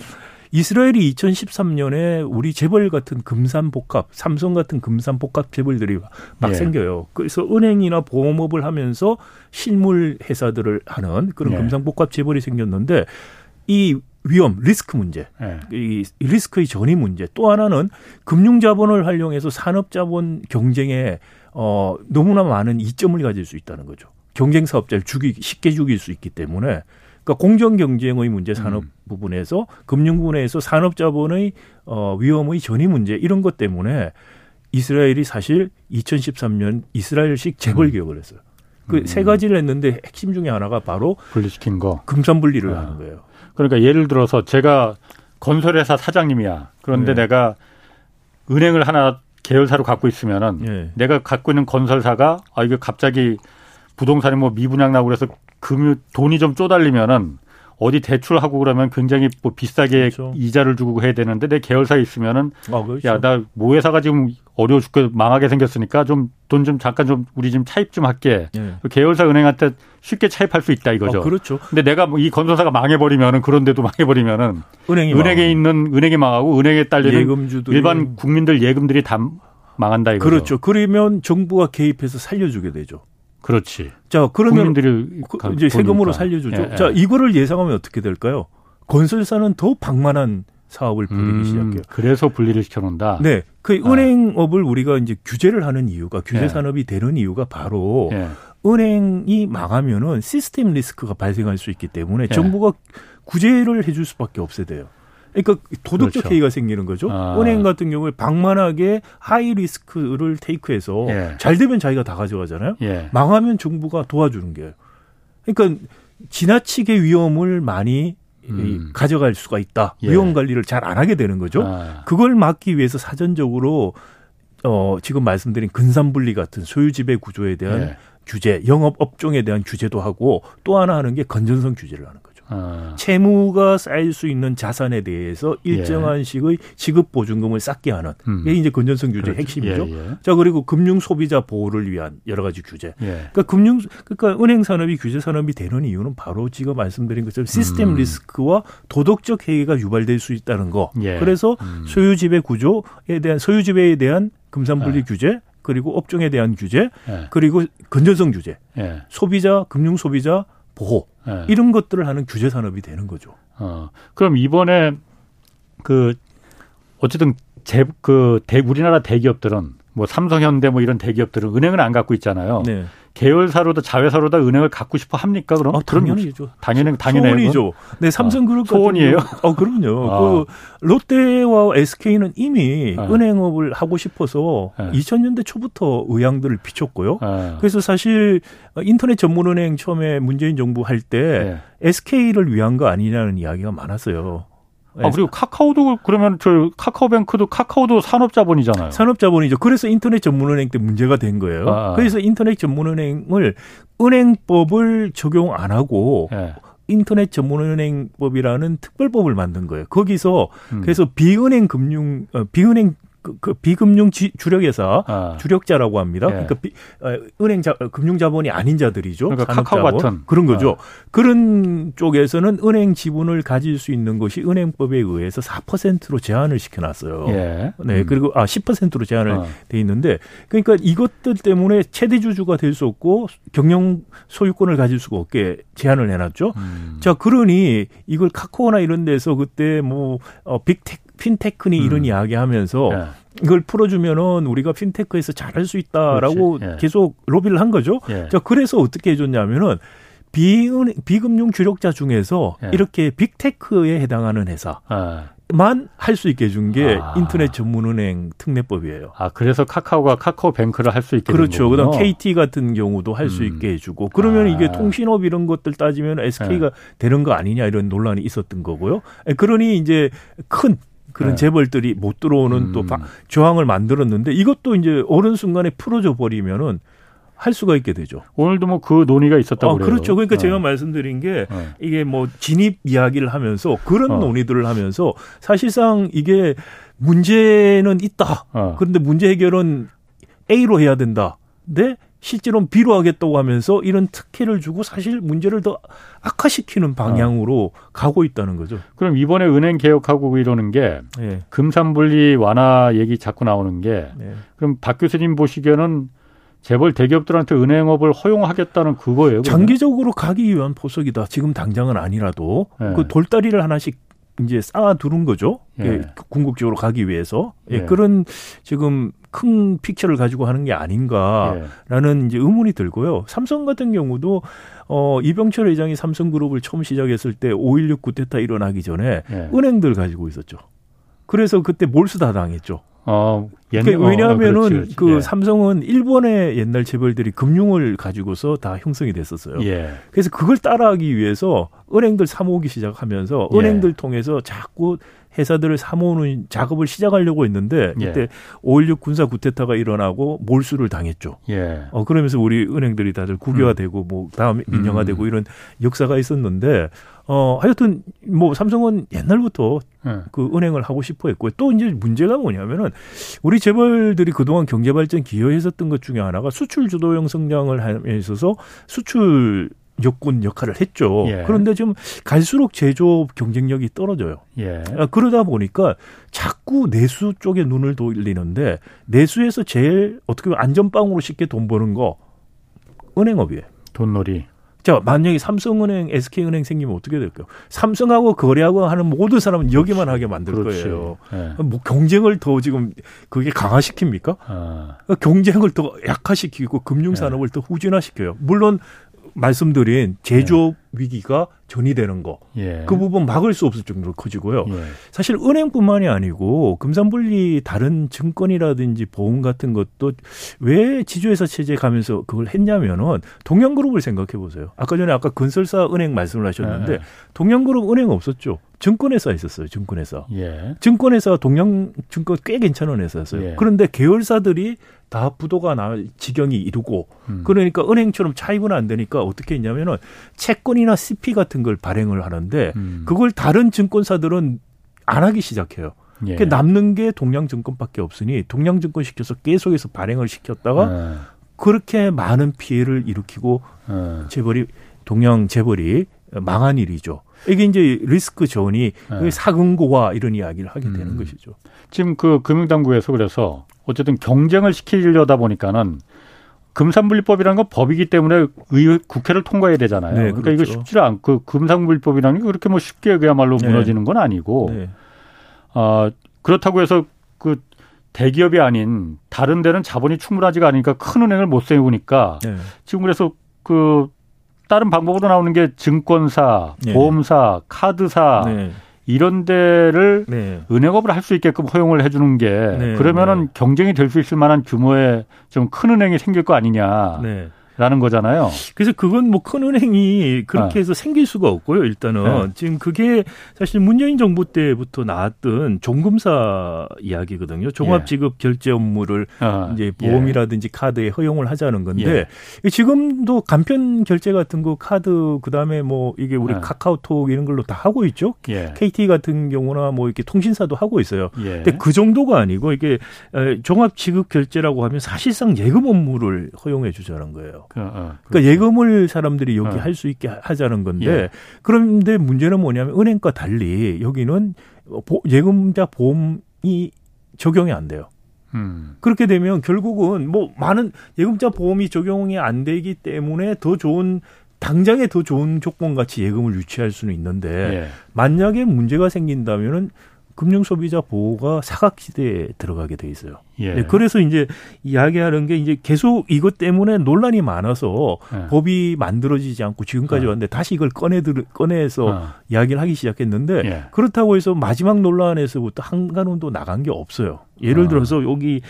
이스라엘이 2013년에 우리 재벌 같은 금산 복합, 삼성 같은 금산 복합 재벌들이 막 예. 생겨요. 그래서 은행이나 보험업을 하면서 실물 회사들을 하는 그런 예. 금산 복합 재벌이 생겼는데 이 위험, 리스크 문제, 예. 이 리스크의 전이 문제, 또 하나는 금융 자본을 활용해서 산업 자본 경쟁에 어, 너무나 많은 이점을 가질 수 있다는 거죠. 경쟁 사업자를 죽이 쉽게 죽일 수 있기 때문에 그러니까 공정 경쟁의 문제 산업 음. 부분에서 금융 부분에서 산업 자본의 어 위험의 전이 문제 이런 것 때문에 이스라엘이 사실 2013년 이스라엘식 재벌 음. 개혁을 했어요. 그세 음. 가지를 했는데 핵심 중에 하나가 바로 분리시킨 거. 금산 분리를 아. 하는 거예요. 그러니까 예를 들어서 제가 건설회사 사장님이야. 그런데 네. 내가 은행을 하나 계열사로 갖고 있으면은 네. 내가 갖고 있는 건설사가 아 이거 갑자기 부동산이 뭐 미분양 나고 그래서 금융 돈이 좀 쪼달리면은 어디 대출하고 그러면 굉장히 뭐 비싸게 그렇죠. 이자를 주고 해야 되는데 내 계열사에 있으면은 아, 그렇죠. 야나 모회사가 지금 어려워 죽게 망하게 생겼으니까 좀 돈좀 좀 잠깐 좀 우리 좀 차입 좀 할게. 네. 계열사 은행한테 쉽게 차입할 수 있다 이거죠. 아, 그렇죠. 근데 내가 뭐 이 건설사가 망해버리면은 그런데도 망해버리면은 은행이 은행에 망하고. 있는 은행이 망하고 은행에 딸리는 예금주들이. 일반 국민들 예금들이 다 망한다 이거죠. 그렇죠. 그러면 정부가 개입해서 살려주게 되죠. 그렇지. 자, 그러면 국민들이 그, 이제 세금으로 살려주죠. 예, 예. 자, 이거를 예상하면 어떻게 될까요? 건설사는 더 방만한 사업을 벌이기 음, 시작해요. 그래서 분리를 시켜놓는다. 네, 그 아. 은행업을 우리가 이제 규제를 하는 이유가 규제 예. 산업이 되는 이유가 바로 예. 은행이 망하면은 시스템 리스크가 발생할 수 있기 때문에 예. 정부가 구제를 해줄 수밖에 없어야 돼요. 그러니까 도덕적 그렇죠. 해이가 생기는 거죠. 아. 은행 같은 경우에 방만하게 high risk를 take해서 예. 잘 되면 자기가 다 가져가잖아요. 예. 망하면 정부가 도와주는 게. 그러니까 지나치게 위험을 많이 음. 가져갈 수가 있다. 예. 위험 관리를 잘 안 하게 되는 거죠. 아. 그걸 막기 위해서 사전적으로 어 지금 말씀드린 근산분리 같은 소유지배 구조에 대한 예. 규제, 영업 업종에 대한 규제도 하고 또 하나 하는 게 건전성 규제를 하는 거죠. 아. 채무가 쌓일 수 있는 자산에 대해서 일정한 예. 식의 지급 보증금을 쌓게 하는 음. 이게 이제 건전성 규제 그렇죠. 핵심이죠. 예, 예. 자 그리고 금융 소비자 보호를 위한 여러 가지 규제. 예. 그러니까 금융 그러니까 은행 산업이 규제 산업이 되는 이유는 바로 지금 말씀드린 것처럼 시스템 음. 리스크와 도덕적 해이가 유발될 수 있다는 거. 예. 그래서 음. 소유 지배 구조에 대한 소유 지배에 대한 금산분리 예. 규제 그리고 업종에 대한 규제, 그리고 건전성 규제, 소비자, 금융 소비자 보호 네. 이런 것들을 하는 규제 산업이 되는 거죠. 어. 그럼 이번에 그 어쨌든 제, 그 대, 우리나라 대기업들은 뭐 삼성현대 뭐 이런 대기업들은 은행을 안 갖고 있잖아요. 네. 계열사로도 자회사로다 은행을 갖고 싶어 합니까? 그럼 아, 당연히죠. 당연히 당연히 소원이죠. 네, 삼성그룹 아, 소원이에요. 어, 그럼요. 아. 그 롯데와 SK는 이미 아. 은행업을 하고 싶어서 아. 2000년대 초부터 의향들을 비췄고요. 아. 그래서 사실 인터넷 전문 은행 처음에 문재인 정부 할때 네. SK를 위한 거 아니냐는 이야기가 많았어요. 아, 그리고 카카오도 그러면 저 카카오뱅크도 카카오도 산업자본이잖아요. 산업자본이죠. 그래서 인터넷 전문은행 때 문제가 된 거예요. 아. 그래서 인터넷 전문은행을 은행법을 적용 안 하고 네. 인터넷 전문은행법이라는 특별법을 만든 거예요. 거기서 음. 그래서 비은행 금융 어, 비은행 그, 그 비금융 지, 주력회사 아. 주력자라고 합니다. 예. 그러니까 비, 어, 은행 자, 금융 자본이 아닌 자들이죠. 그러니까 카카오 같은 그런 거죠. 아. 그런 쪽에서는 은행 지분을 가질 수 있는 것이 은행법에 의해서 4%로 제한을 시켜 놨어요. 예. 네 음. 그리고 아 10%로 제한을 아. 돼 있는데 그러니까 이것들 때문에 최대 주주가 될 수 없고 경영 소유권을 가질 수가 없게 제한을 해 놨죠. 음. 자 그러니 이걸 카카오나 이런 데서 그때 뭐 어, 빅테크 핀테크니 이런 음. 이야기하면서 예. 이걸 풀어주면은 우리가 핀테크에서 잘할 수 있다라고 예. 계속 로비를 한 거죠. 예. 자 그래서 어떻게 해줬냐면은 비은 비금융 주력자 중에서 예. 이렇게 빅테크에 해당하는 회사. 아. 만할 수 있게 해준 게 아. 인터넷 전문은행 특례법이에요. 아 그래서 카카오가 카카오뱅크를 할 수 있게 그렇죠. 그다음 KT 같은 경우도 할수 음. 있게 해주고 그러면 아. 이게 통신업 이런 것들 따지면 SK가 네. 되는 거 아니냐 이런 논란이 있었던 거고요. 그러니 이제 큰 그런 네. 재벌들이 못 들어오는 음. 또 조항을 만들었는데 이것도 이제 어느 순간에 풀어져 버리면은 할 수가 있게 되죠. 오늘도 뭐 그 논의가 있었다고 어, 그래요. 그렇죠. 그러니까 네. 제가 말씀드린 게 네. 이게 뭐 진입 이야기를 하면서 그런 어. 논의들을 하면서 사실상 이게 문제는 있다. 어. 그런데 문제 해결은 A로 해야 된다. 근데 실제로는 B로 하겠다고 하면서 이런 특혜를 주고 사실 문제를 더 악화시키는 방향으로 어. 가고 있다는 거죠. 그럼 이번에 은행 개혁하고 이러는 게 네. 금산분리 완화 얘기 자꾸 나오는 게 네. 그럼 박 교수님 보시기에는 재벌 대기업들한테 은행업을 허용하겠다는 그거예요. 그러면? 장기적으로 가기 위한 포석이다. 지금 당장은 아니라도 네. 그 돌다리를 하나씩 이제 쌓아두는 거죠. 예. 예. 궁극적으로 가기 위해서. 예. 예. 그런 지금 큰 픽처를 가지고 하는 게 아닌가라는 예. 이제 의문이 들고요. 삼성 같은 경우도 어 이병철 회장이 삼성그룹을 처음 시작했을 때 5.16 구테타 일어나기 전에 예. 은행들 가지고 있었죠. 그래서 그때 몰수 다 당했죠. 어, 그러니까 왜냐하면은 어, 그렇지, 그렇지. 그 예. 삼성은 일본의 옛날 재벌들이 금융을 가지고서 다 형성이 됐었어요. 예. 그래서 그걸 따라하기 위해서 은행들 사모으기 시작하면서 예. 은행들 통해서 자꾸 회사들을 사모으는 작업을 시작하려고 했는데 예. 그때 예. 5.16 군사 구테타가 일어나고 몰수를 당했죠. 예. 어 그러면서 우리 은행들이 다들 국유화되고 음. 뭐 다음 민영화되고 음. 이런 역사가 있었는데 어, 하여튼 뭐 삼성은 옛날부터 네. 그 은행을 하고 싶어 했고 또 이제 문제가 뭐냐면은 우리 재벌들이 그동안 경제 발전 기여했었던 것 중에 하나가 수출 주도형 성장을 함에 있어서 수출 역군 역할을 했죠. 예. 그런데 좀 갈수록 제조업 경쟁력이 떨어져요. 예. 아, 그러다 보니까 자꾸 내수 쪽에 눈을 돌리는데 내수에서 제일 어떻게 보면 안전빵으로 쉽게 돈 버는 거 은행업이에요. 돈놀이. 자, 만약에 삼성은행, SK은행 생기면 어떻게 될까요? 삼성하고 거래하고 하는 모든 사람은 여기만 하게 만들 그렇지. 거예요. 네. 뭐 경쟁을 더 지금 그게 강화시킵니까? 아. 경쟁을 더 약화시키고 금융산업을 네. 더 후진화시켜요. 물론 말씀드린 제조업 네. 위기가 전이되는 거. 예. 그 부분 막을 수 없을 정도로 커지고요. 예. 사실 은행뿐만이 아니고 금산분리 다른 증권이라든지 보험 같은 것도 왜 지주회사 체제 가면서 그걸 했냐면은 동양그룹을 생각해 보세요. 아까 전에 아까 건설사 은행 말씀을 하셨는데 예. 동양그룹 은행 없었죠. 증권회사 있었어요. 증권회사. 예. 증권회사 동양증권 꽤 괜찮은 회사였어요. 예. 그런데 계열사들이 다 부도가 나 지경이 이루고 음. 그러니까 은행처럼 차입은 안 되니까 어떻게 했냐면은 채권이나 CP 같은 걸 발행을 하는데 음. 그걸 다른 증권사들은 안 하기 시작해요. 예. 그 남는 게 동양증권밖에 없으니 동양증권 시켜서 계속해서 발행을 시켰다가 예. 그렇게 많은 피해를 일으키고 예. 재벌이 동양 재벌이 망한 일이죠. 이게 이제 리스크 전이 네. 사금고화 이런 이야기를 하게 되는 음. 것이죠. 지금 그 금융당국에서 그래서 어쨌든 경쟁을 시키려다 보니까는 금산분리법이라는 건 법이기 때문에 의 국회를 통과해야 되잖아요. 네, 그러니까 그렇죠. 이거 쉽지 않고 그 금산분리법이라는 게 그렇게 뭐 쉽게 그야말로 네. 무너지는 건 아니고 네. 어, 그렇다고 해서 그 대기업이 아닌 다른 데는 자본이 충분하지가 않으니까 큰 은행을 못 세우니까 네. 지금 그래서 그 다른 방법으로 나오는 게 증권사, 네. 보험사, 카드사 네. 이런 데를 네. 은행업을 할 수 있게끔 허용을 해주는 게 네. 그러면은 네. 경쟁이 될 수 있을 만한 규모의 좀 큰 은행이 생길 거 아니냐. 네. 라는 거잖아요. 그래서 그건 뭐 큰 은행이 그렇게 아. 해서 생길 수가 없고요. 일단은 네. 지금 그게 사실 문재인 정부 때부터 나왔던 종금사 이야기거든요. 종합지급 결제 업무를 아. 이제 보험이라든지 예. 카드에 허용을 하자는 건데 예. 지금도 간편 결제 같은 거 카드 그다음에 뭐 이게 우리 아. 카카오톡 이런 걸로 다 하고 있죠. 예. KT 같은 경우나 뭐 이렇게 통신사도 하고 있어요. 예. 근데 그 정도가 아니고 이게 종합지급 결제라고 하면 사실상 예금 업무를 허용해 주자는 거예요. 그, 어, 그러니까 예금을 사람들이 여기 어. 할수 있게 하자는 건데 예. 그런데 문제는 뭐냐면 은행과 달리 여기는 예금자 보험이 적용이 안 돼요. 음. 그렇게 되면 결국은 뭐 많은 예금자 보험이 적용이 안 되기 때문에 더 좋은 당장에 더 좋은 조건 같이 예금을 유치할 수는 있는데 예. 만약에 문제가 생긴다면은 금융 소비자 보호가 사각지대에 들어가게 돼 있어요. 예. 네, 그래서 이제 이야기하는 게 이제 계속 이것 때문에 논란이 많아서 예. 법이 만들어지지 않고 지금까지 어. 왔는데 다시 이걸 꺼내 들 꺼내서 어. 이야기를 하기 시작했는데 예. 그렇다고 해서 마지막 논란에서부터 한간운도 나간 게 없어요. 예를 어. 들어서 여기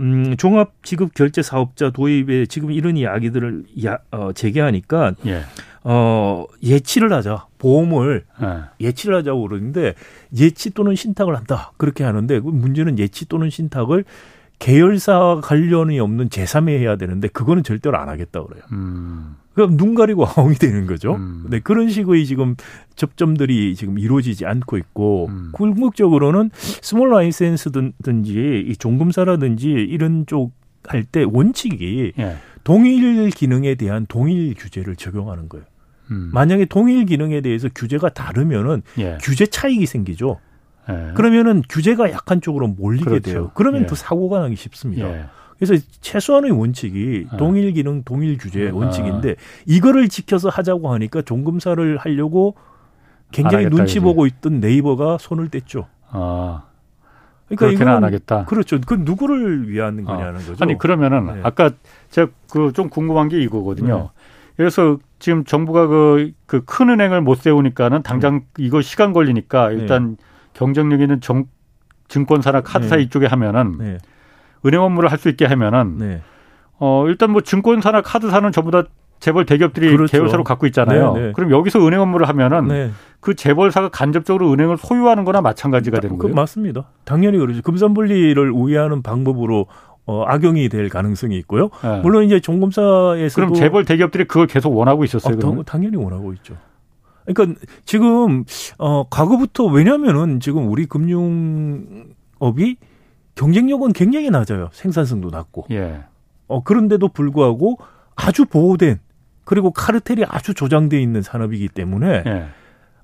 음, 종합 지급 결제 사업자 도입에 지금 이런 이야기들을 야, 어, 제기하니까 예. 어, 예치를 하자. 보험을 네. 예치를 하자고 그러는데 예치 또는 신탁을 한다. 그렇게 하는데 그 문제는 예치 또는 신탁을 계열사 관련이 없는 제3에 해야 되는데 그거는 절대로 안 하겠다 그래요. 음. 그럼 눈 가리고 아웅이 되는 거죠. 음. 네, 그런 식의 지금 접점들이 지금 이루어지지 않고 있고 음. 궁극적으로는 small license든지 이 종금사라든지 이런 쪽 할 때 원칙이 예. 동일 기능에 대한 동일 규제를 적용하는 거예요. 음. 만약에 동일 기능에 대해서 규제가 다르면은 예. 규제 차익이 생기죠. 예. 그러면은 규제가 약한 쪽으로 몰리게 그렇죠. 돼요. 그러면 예. 더 사고가 나기 쉽습니다. 예. 그래서 최소한의 원칙이 예. 동일 기능, 동일 규제 아. 원칙인데 이거를 지켜서 하자고 하니까 종금사를 하려고 굉장히 눈치 이제. 보고 있던 네이버가 손을 뗐죠. 아. 그러니까 이건 안 하겠다. 그렇죠. 그 누구를 위한 어. 거냐는 거죠. 아니 그러면은 네. 아까 제가 그 좀 궁금한 게 이거거든요. 네. 그래서 지금 정부가 그 그 큰 은행을 못 세우니까는 당장 음. 이거 시간 걸리니까 일단 네. 경쟁력 있는 정, 증권사나 카드사 네. 이쪽에 하면은 네. 은행 업무를 할 수 있게 하면은 네. 어 일단 뭐 증권사나 카드사는 전부 다 재벌 대기업들이 그렇죠. 계열사로 갖고 있잖아요. 네, 네. 그럼 여기서 은행 업무를 하면은 네. 그 재벌사가 간접적으로 은행을 소유하는 거나 마찬가지가 되는 그 거예요. 그 맞습니다. 당연히 그러죠. 금산분리를 우회하는 방법으로 어, 악용이 될 가능성이 있고요. 네. 물론 이제 종검사에서 그럼 재벌 대기업들이 그걸 계속 원하고 있었어요. 아, 당연히 원하고 있죠. 그러니까 지금 어 과거부터 왜냐면은 지금 우리 금융업이 경쟁력은 굉장히 낮아요. 생산성도 낮고. 예. 어 그런데도 불구하고 아주 보호된 그리고 카르텔이 아주 조장돼 있는 산업이기 때문에 예.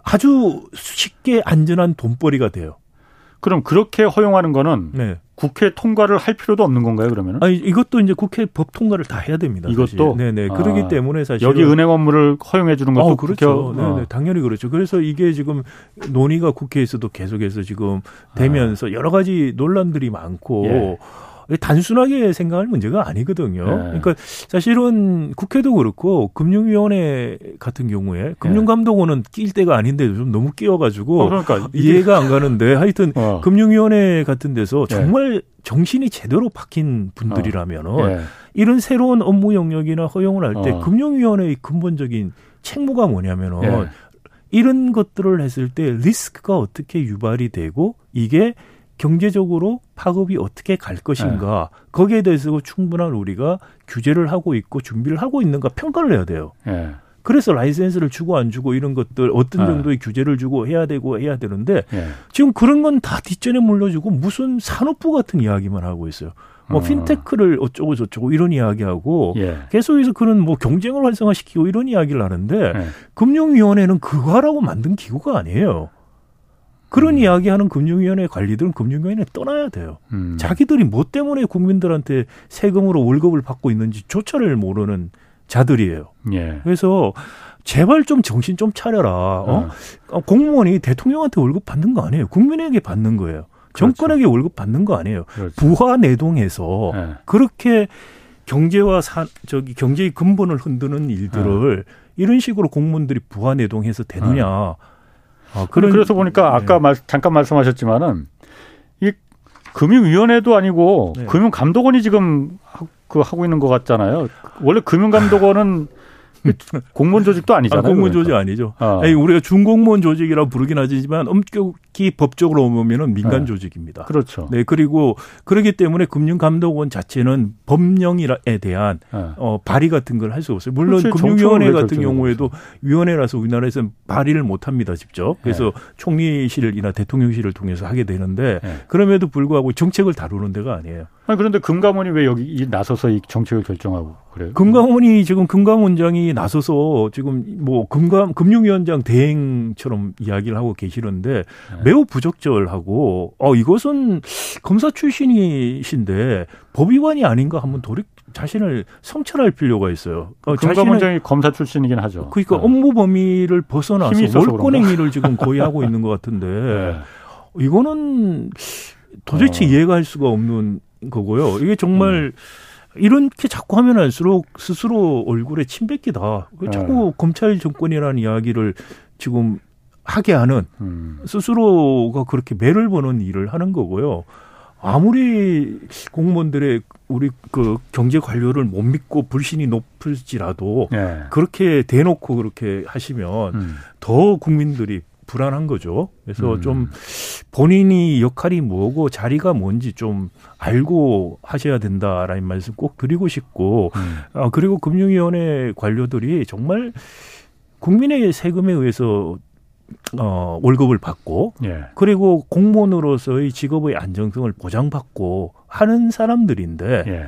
아주 쉽게 안전한 돈벌이가 돼요. 그럼 그렇게 허용하는 거는 네. 국회 통과를 할 필요도 없는 건가요, 그러면은? 아니, 이것도 이제 국회 법 통과를 다 해야 됩니다. 이것도? 사실. 네네. 아, 그러기 때문에 사실. 여기 은행 업무를 허용해 주는 것도 어, 그렇죠. 국회... 네네. 당연히 그렇죠. 그래서 이게 지금 논의가 국회에서도 계속해서 지금 되면서 아. 여러 가지 논란들이 많고 예. 단순하게 생각할 문제가 아니거든요. 네. 그러니까 사실은 국회도 그렇고 금융위원회 같은 경우에 금융감독원은 낄 때가 아닌데 좀 너무 끼어가지고 어, 그러니까 이해가 안 가는데 하여튼 어. 금융위원회 같은 데서 네. 정말 정신이 제대로 박힌 분들이라면은 어. 네. 이런 새로운 업무 영역이나 허용을 할때 어. 금융위원회의 근본적인 책무가 뭐냐면은 네. 이런 것들을 했을 때 리스크가 어떻게 유발이 되고 이게 경제적으로 파급이 어떻게 갈 것인가 네. 거기에 대해서 충분한 우리가 규제를 하고 있고 준비를 하고 있는가 평가를 해야 돼요. 네. 그래서 라이센스를 주고 안 주고 이런 것들 어떤 네. 정도의 규제를 주고 해야 되고 해야 되는데 네. 지금 그런 건 다 뒷전에 물려주고 무슨 산업부 같은 이야기만 하고 있어요. 뭐 어. 핀테크를 어쩌고 저쩌고 이런 이야기하고 예. 계속해서 그런 뭐 경쟁을 활성화시키고 이런 이야기를 하는데 예. 금융위원회는 그거 하라고 만든 기구가 아니에요. 그런 음. 이야기하는 금융위원회 관리들은 금융위원회 떠나야 돼요. 음. 자기들이 뭐 때문에 국민들한테 세금으로 월급을 받고 있는지 조차를 모르는 자들이에요. 예. 그래서 제발 좀 정신 좀 차려라. 어? 어. 공무원이 대통령한테 월급 받는 거 아니에요. 국민에게 받는 거예요. 그렇죠. 정권에게 월급 받는 거 아니에요. 그렇죠. 부하 내동해서 네. 그렇게 경제와 사, 저기 경제의 근본을 흔드는 일들을 네. 이런 식으로 공무원들이 부하 내동해서 되느냐. 네. 아, 그런, 그래서 보니까 아까 네. 말, 잠깐 말씀하셨지만은 이 금융위원회도 아니고 네. 금융감독원이 지금 그 하고 있는 것 같잖아요. 원래 금융감독원은 공무원 조직도 아니잖아요. 아, 공무원 조직 아니죠. 어. 아니, 우리가 중공무원 조직이라고 부르긴 하지만 엄격 히 법적으로 보면은 민간 네. 조직입니다. 그렇죠. 네, 그리고 그렇기 때문에 금융감독원 자체는 법령에 대한 네. 어, 발의 같은 걸 할 수 없어요. 물론 그렇지, 금융위원회 같은 경우에도 위원회라서 우리나라에서는 발의를 못 합니다, 직접. 그래서 네. 총리실이나 대통령실을 통해서 하게 되는데 네. 그럼에도 불구하고 정책을 다루는 데가 아니에요. 아니, 그런데 금감원이 왜 여기 나서서 이 정책을 결정하고 그래요? 금감원이 지금 금감원장이 나서서 지금 뭐 금감 금융위원장 대행처럼 이야기를 하고 계시는데 네. 매우 부적절하고 어 이것은 검사 출신이신데 법 위반이 아닌가 한번 돌이 자신을 성찰할 필요가 있어요. 어, 금감원장이 검사 출신이긴 하죠. 그러니까 네. 업무 범위를 벗어나서 월권 행위를 지금 거의 하고 있는 것 같은데 네. 이거는 도대체 어. 이해가 할 수가 없는 거고요. 이게 정말 음. 이렇게 자꾸 하면 할수록 스스로 얼굴에 침 뱉기다. 자꾸 네. 검찰 정권이라는 이야기를 지금 하게 하는 음. 스스로가 그렇게 매를 보는 일을 하는 거고요. 아무리 공무원들의 우리 그 경제 관료를 못 믿고 불신이 높을지라도 네. 그렇게 대놓고 그렇게 하시면 음. 더 국민들이 불안한 거죠. 그래서 음. 좀 본인이 역할이 뭐고 자리가 뭔지 좀 알고 하셔야 된다라는 말씀 꼭 드리고 싶고, 음. 아, 그리고 금융위원회 관료들이 정말 국민의 세금에 의해서 어, 월급을 받고, 예. 그리고 공무원으로서의 직업의 안정성을 보장받고 하는 사람들인데, 예.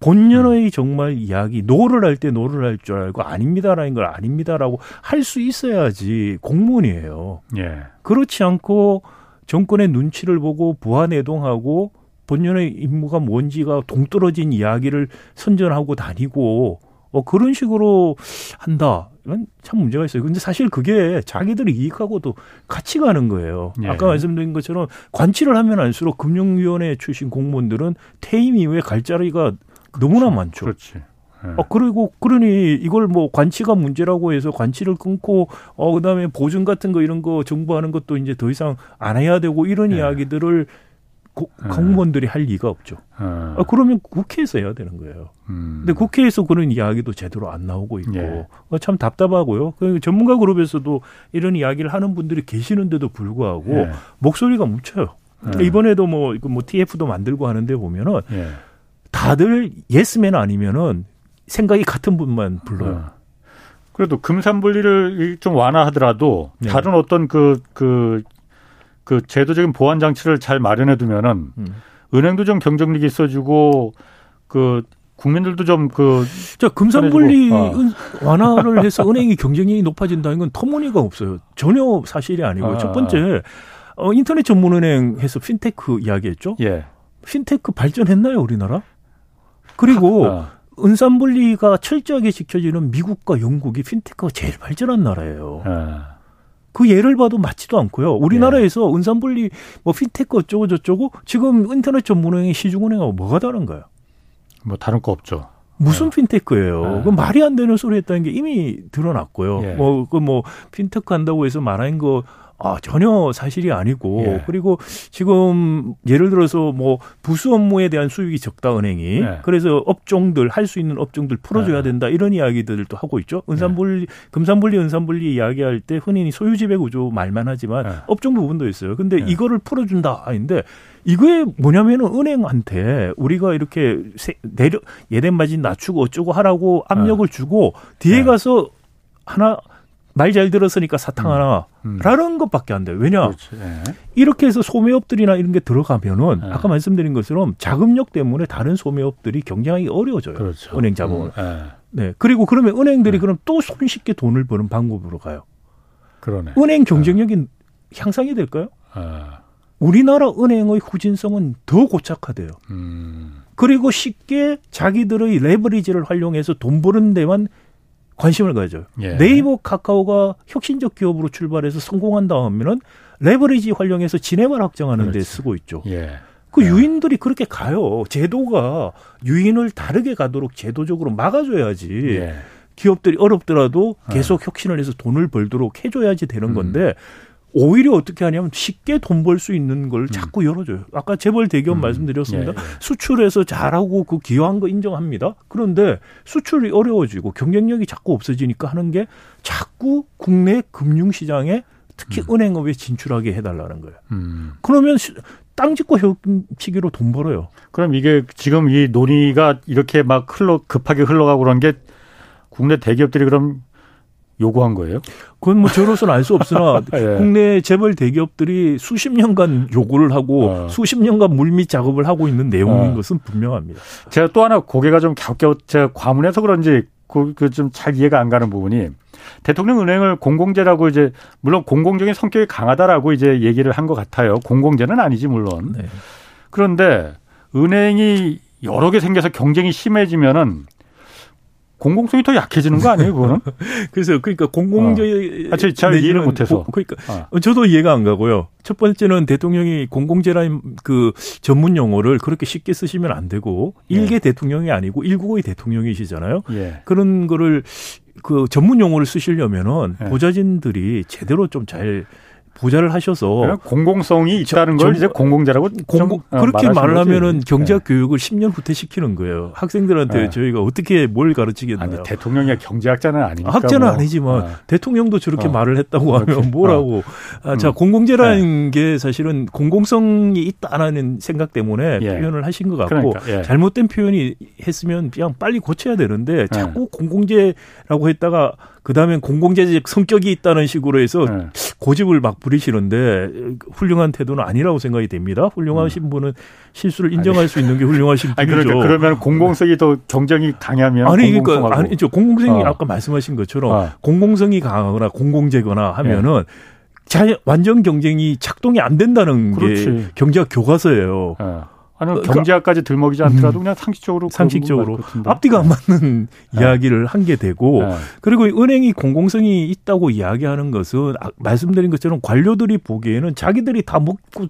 본연의 음. 정말 이야기 no를 할 때 no를 할 줄 알고 아닙니다라는 걸 아닙니다라고 할 수 있어야지 공무원이에요. 예. 그렇지 않고 정권의 눈치를 보고 부화뇌동하고 본연의 임무가 뭔지가 동떨어진 이야기를 선전하고 다니고 어 그런 식으로 한다. 참 문제가 있어요. 근데 사실 그게 자기들이 이익하고도 같이 가는 거예요. 예. 아까 말씀드린 것처럼 관치를 하면 할수록 금융위원회 출신 공무원들은 퇴임 이후에 갈 자리가 너무나 그렇죠. 많죠. 그렇지. 네. 어, 그리고, 그러니 이걸 뭐 관치가 문제라고 해서 관치를 끊고, 어, 그 다음에 보증 같은 거 이런 거 정부하는 것도 이제 더 이상 안 해야 되고 이런 네. 이야기들을 고, 네. 공무원들이 할 리가 없죠. 네. 아, 그러면 국회에서 해야 되는 거예요. 음. 근데 국회에서 그런 이야기도 제대로 안 나오고 있고 예. 어, 참 답답하고요. 그 전문가 그룹에서도 이런 이야기를 하는 분들이 계시는데도 불구하고 예. 목소리가 묻혀요. 예. 이번에도 뭐, 뭐 TF도 만들고 하는데 보면은 예. 다들 예스맨 아니면은 생각이 같은 분만 불러요. 어. 그래도 금산분리를 좀 완화하더라도 네. 다른 어떤 그, 그, 그 제도적인 보완 장치를 잘 마련해 두면은 음. 은행도 좀 경쟁력이 있어지고 그 국민들도 좀 그. 자, 금산분리 어. 완화를 해서 은행이 경쟁력이 높아진다는 건 터무니가 없어요. 전혀 사실이 아니고요. 아. 첫 번째, 어, 인터넷 전문은행 해서 핀테크 이야기했죠. 예. 핀테크 발전했나요, 우리나라? 그리고 아. 은산분리가 철저하게 지켜지는 미국과 영국이 핀테크가 제일 발전한 나라예요. 아. 그 예를 봐도 맞지도 않고요. 우리나라에서 네. 은산분리 뭐 핀테크 어쩌고 저쩌고 지금 인터넷 전문은행 시중은행하고 뭐가 다른가요? 뭐 다른 거 없죠. 무슨 네. 핀테크예요? 네. 그 말이 안 되는 소리 했다는 게 이미 드러났고요. 예. 뭐, 그 뭐, 핀테크 한다고 해서 말한 거 아, 전혀 사실이 아니고 예. 그리고 지금 예를 들어서 뭐 부수 업무에 대한 수익이 적다 은행이 예. 그래서 업종들 할 수 있는 업종들 풀어줘야 예. 된다 이런 이야기들도 하고 있죠. 은산분리, 예. 금산분리, 은산분리 이야기할 때 흔히 소유지배 구조 말만 하지만 예. 업종 부분도 있어요. 근데 예. 이거를 풀어준다 아닌데 이거에 뭐냐면은 은행한테 우리가 이렇게 내려 예대 마진 낮추고 어쩌고 하라고 압력을 주고 뒤에 가서 하나 말 잘 들었으니까 사탕 하나. 음. 라는 것밖에 안 돼요. 왜냐? 네. 이렇게 해서 소매업들이나 이런 게 들어가면은 네. 아까 말씀드린 것처럼 자금력 때문에 다른 소매업들이 경쟁하기 어려워져요. 그렇죠. 은행 자본을. 음. 네. 네. 그리고 그러면 은행들이 네. 그럼 또 손쉽게 돈을 버는 방법으로 가요. 그러네. 은행 경쟁력이 향상이 될까요? 아. 우리나라 은행의 후진성은 더 고착화돼요. 음. 그리고 쉽게 자기들의 레버리지를 활용해서 돈 버는 데만 관심을 가져요. 예. 네이버 카카오가 혁신적 기업으로 출발해서 성공한다 하면은 레버리지 활용해서 진행을 확정하는 그렇지. 데 쓰고 있죠. 예. 그 예. 유인들이 그렇게 가요. 제도가 유인을 다르게 가도록 제도적으로 막아줘야지. 예. 기업들이 어렵더라도 계속 예. 혁신을 해서 돈을 벌도록 해줘야지 되는 음. 건데 음. 오히려 어떻게 하냐면 쉽게 돈 벌 수 있는 걸 음. 자꾸 열어줘요. 아까 재벌 대기업 음. 말씀드렸습니다. 예, 예. 수출해서 잘하고 그 기여한 거 인정합니다. 그런데 수출이 어려워지고 경쟁력이 자꾸 없어지니까 하는 게 자꾸 국내 금융시장에 특히 음. 은행업에 진출하게 해달라는 거예요. 음. 그러면 땅 짓고 헤엄치기로 돈 벌어요. 그럼 이게 지금 이 논의가 이렇게 막 흘러 급하게 흘러가고 그런 게 국내 대기업들이 그럼 요구한 거예요? 그건 뭐 저로서는 알 수 없으나 예. 국내 재벌 대기업들이 수십 년간 요구를 하고 어. 수십 년간 물밑 작업을 하고 있는 내용인 어. 것은 분명합니다. 제가 또 하나 고개가 좀 갸웃갸웃 제가 과문해서 그런지 그좀 잘 이해가 안 가는 부분이 대통령 은행을 공공재라고 이제 물론 공공적인 성격이 강하다라고 이제 얘기를 한 것 같아요. 공공재는 아니지 물론. 네. 그런데 은행이 여러 개 생겨서 경쟁이 심해지면은 공공성이 더 약해지는 거 아니에요, 그거는? 그래서 그러니까 공공재 어. 아, 잘 이해를 못해서. 그러니까 어. 저도 이해가 안 가고요. 첫 번째는 대통령이 공공재라는 그 전문 용어를 그렇게 쉽게 쓰시면 안 되고 예. 일개 대통령이 아니고 일국의 대통령이시잖아요. 예. 그런 거를 그 전문 용어를 쓰시려면은 예. 보좌진들이 제대로 좀잘 부자를 하셔서 공공성이 있다는 저, 걸 이제 공공자라고 공공, 어, 그렇게 말을 하면은 경제학 네. 교육을 10년 후퇴 시키는 거예요. 학생들한테 네. 저희가 어떻게 뭘 가르치겠나요? 아니, 대통령이 경제학자는 아니니까. 학자는 뭐. 아니지만 어. 대통령도 저렇게 어. 말을 했다고 하면 그렇게. 뭐라고? 어. 아, 자 음. 공공재라는 네. 게 사실은 공공성이 있다라는 생각 때문에 예. 표현을 하신 것 같고 그러니까, 예. 잘못된 표현이 했으면 그냥 빨리 고쳐야 되는데 자꾸 예. 공공재라고 했다가 그 다음엔 공공재적 성격이 있다는 식으로 해서 네. 고집을 막 부리시는데 훌륭한 태도는 아니라고 생각이 됩니다. 훌륭하신 음. 분은 실수를 인정할 아니. 수 있는 게 훌륭하신 분이죠. 아니, 그러니까 그러면 공공성이 더 경쟁이 강하면 아니 그러니까 아니죠. 공공성이 어. 아까 말씀하신 것처럼 어. 공공성이 강하거나 공공재거나 하면은 네. 자, 완전 경쟁이 작동이 안 된다는 그렇지. 게 경제학 교과서예요. 어. 아니 그 경제학까지 들먹이지 않더라도 음, 그냥 상식적으로 상식적으로 앞뒤가 안 맞는 네. 이야기를 한 게 되고 네. 그리고 은행이 공공성이 있다고 이야기하는 것은 아, 말씀드린 것처럼 관료들이 보기에는 자기들이 다 먹고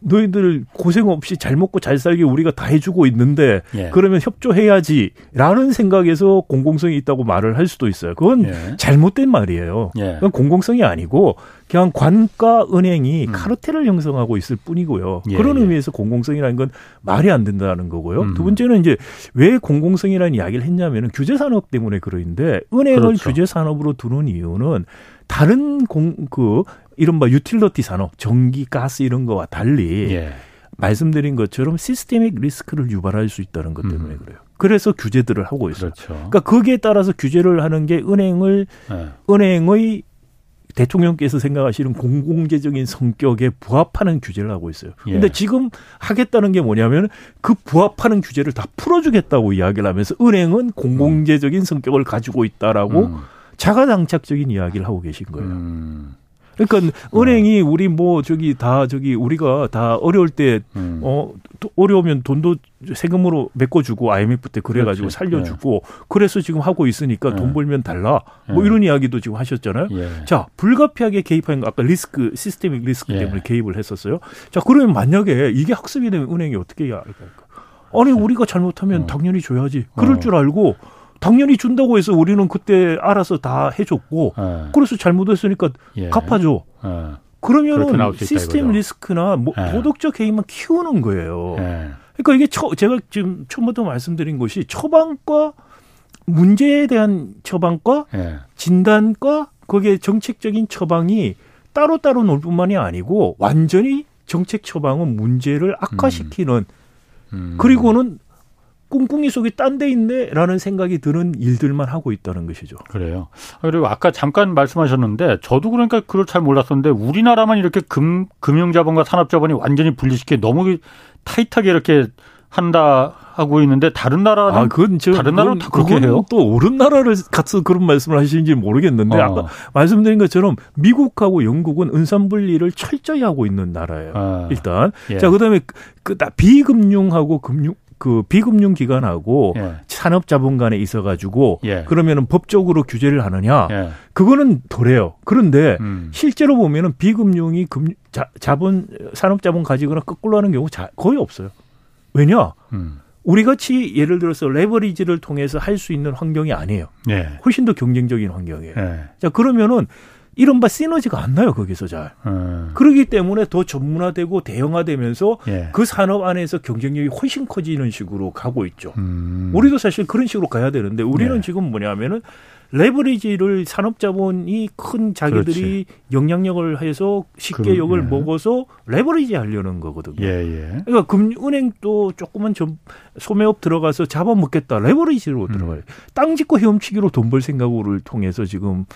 너희들 고생 없이 잘 먹고 잘 살게 우리가 다 해주고 있는데 예. 그러면 협조해야지라는 생각에서 공공성이 있다고 말을 할 수도 있어요. 그건 예. 잘못된 말이에요. 예. 그건 공공성이 아니고 그냥 관가 은행이 음. 카르텔을 형성하고 있을 뿐이고요. 예, 그런 예. 의미에서 공공성이라는 건 말이 안 된다는 거고요. 음. 두 번째는 이제 왜 공공성이라는 이야기를 했냐면은 규제 산업 때문에 그러는데 은행을 그렇죠. 규제 산업으로 두는 이유는 다른 공 그 이른바 유틸러티 산업, 전기, 가스 이런 거와 달리 예. 말씀드린 것처럼 시스테믹 리스크를 유발할 수 있다는 것 때문에 음. 그래요. 그래서 규제들을 하고 있어요. 그렇죠. 그러니까 거기에 따라서 규제를 하는 게 은행을 네. 은행의 대통령께서 생각하시는 공공재적인 성격에 부합하는 규제를 하고 있어요. 그런데 예. 지금 하겠다는 게 뭐냐면 그 부합하는 규제를 다 풀어주겠다고 이야기를 하면서 은행은 공공재적인 성격을 가지고 있다라고 음. 자가당착적인 이야기를 하고 계신 거예요. 음. 그러니까 은행이 우리 뭐 저기 다 저기 우리가 다 어려울 때 음. 어 어려우면 돈도 세금으로 메꿔주고 IMF 때 그래가지고 그렇지. 살려주고 네. 그래서 지금 하고 있으니까 네. 돈 벌면 달라 뭐 네. 이런 이야기도 지금 하셨잖아요. 예. 자 불가피하게 개입한 거 아까 리스크 시스테믹 리스크 예. 때문에 개입을 했었어요. 자 그러면 만약에 이게 학습이 되면 은행이 어떻게 해야 할까? 아니 우리가 잘못하면 어. 당연히 줘야지. 그럴 어. 줄 알고 당연히 준다고 해서 우리는 그때 알아서 다 해줬고 네. 그래서 잘못했으니까 예. 갚아줘. 네. 그러면은 시스템 이거죠. 리스크나 뭐 네. 도덕적 해임만 키우는 거예요. 그러니까 이게 처, 제가 지금 처음부터 말씀드린 것이 처방과 문제에 대한 처방과 진단과 거기에 정책적인 처방이 따로따로 놀 뿐만이 아니고 완전히 정책 처방은 문제를 악화시키는 음. 음. 그리고는 꿍꿍이 속에 딴데 있네라는 생각이 드는 일들만 하고 있다는 것이죠. 그래요. 그리고 아까 잠깐 말씀하셨는데 저도 그러니까 그걸 잘 몰랐었는데 우리나라만 이렇게 금 금융자본과 산업자본이 완전히 분리시켜 너무 타이트하게 이렇게 한다 하고 있는데 다른 나라는 아, 그건 저, 다른 나라는 다 그렇게 해요. 또 옳은 나라를 가서 그런 말씀을 하시는지 모르겠는데 어. 아까 말씀드린 것처럼 미국하고 영국은 은산 분리를 철저히 하고 있는 나라예요. 아. 일단 예. 자 그다음에 그 비금융하고 금융 그 비금융 기관하고 예. 산업 자본 간에 있어 가지고 예. 그러면은 법적으로 규제를 하느냐 예. 그거는 덜해요. 그런데 음. 실제로 보면은 비금융이 금 자, 자본 산업 자본 가지거나 거꾸로 하는 경우 자, 거의 없어요. 왜냐? 음. 우리 같이 예를 들어서 레버리지를 통해서 할 수 있는 환경이 아니에요. 예. 훨씬 더 경쟁적인 환경이에요. 예. 자 그러면은 이른바 시너지가 안 나요 거기서 잘. 음. 그러기 때문에 더 전문화되고 대형화되면서 예. 그 산업 안에서 경쟁력이 훨씬 커지는 식으로 가고 있죠. 음. 우리도 사실 그런 식으로 가야 되는데 우리는 예. 지금 뭐냐면은 레버리지를 산업자본이 큰 자기들이 그렇지. 영향력을 해서 쉽게 역을 예. 먹어서 레버리지 하려는 거거든요. 예, 예. 그러니까 금은행도 조금은 좀 소매업 들어가서 잡아먹겠다. 레버리지로 음. 들어가요. 땅 짓고 헤엄치기로 돈 벌 생각을 통해서 지금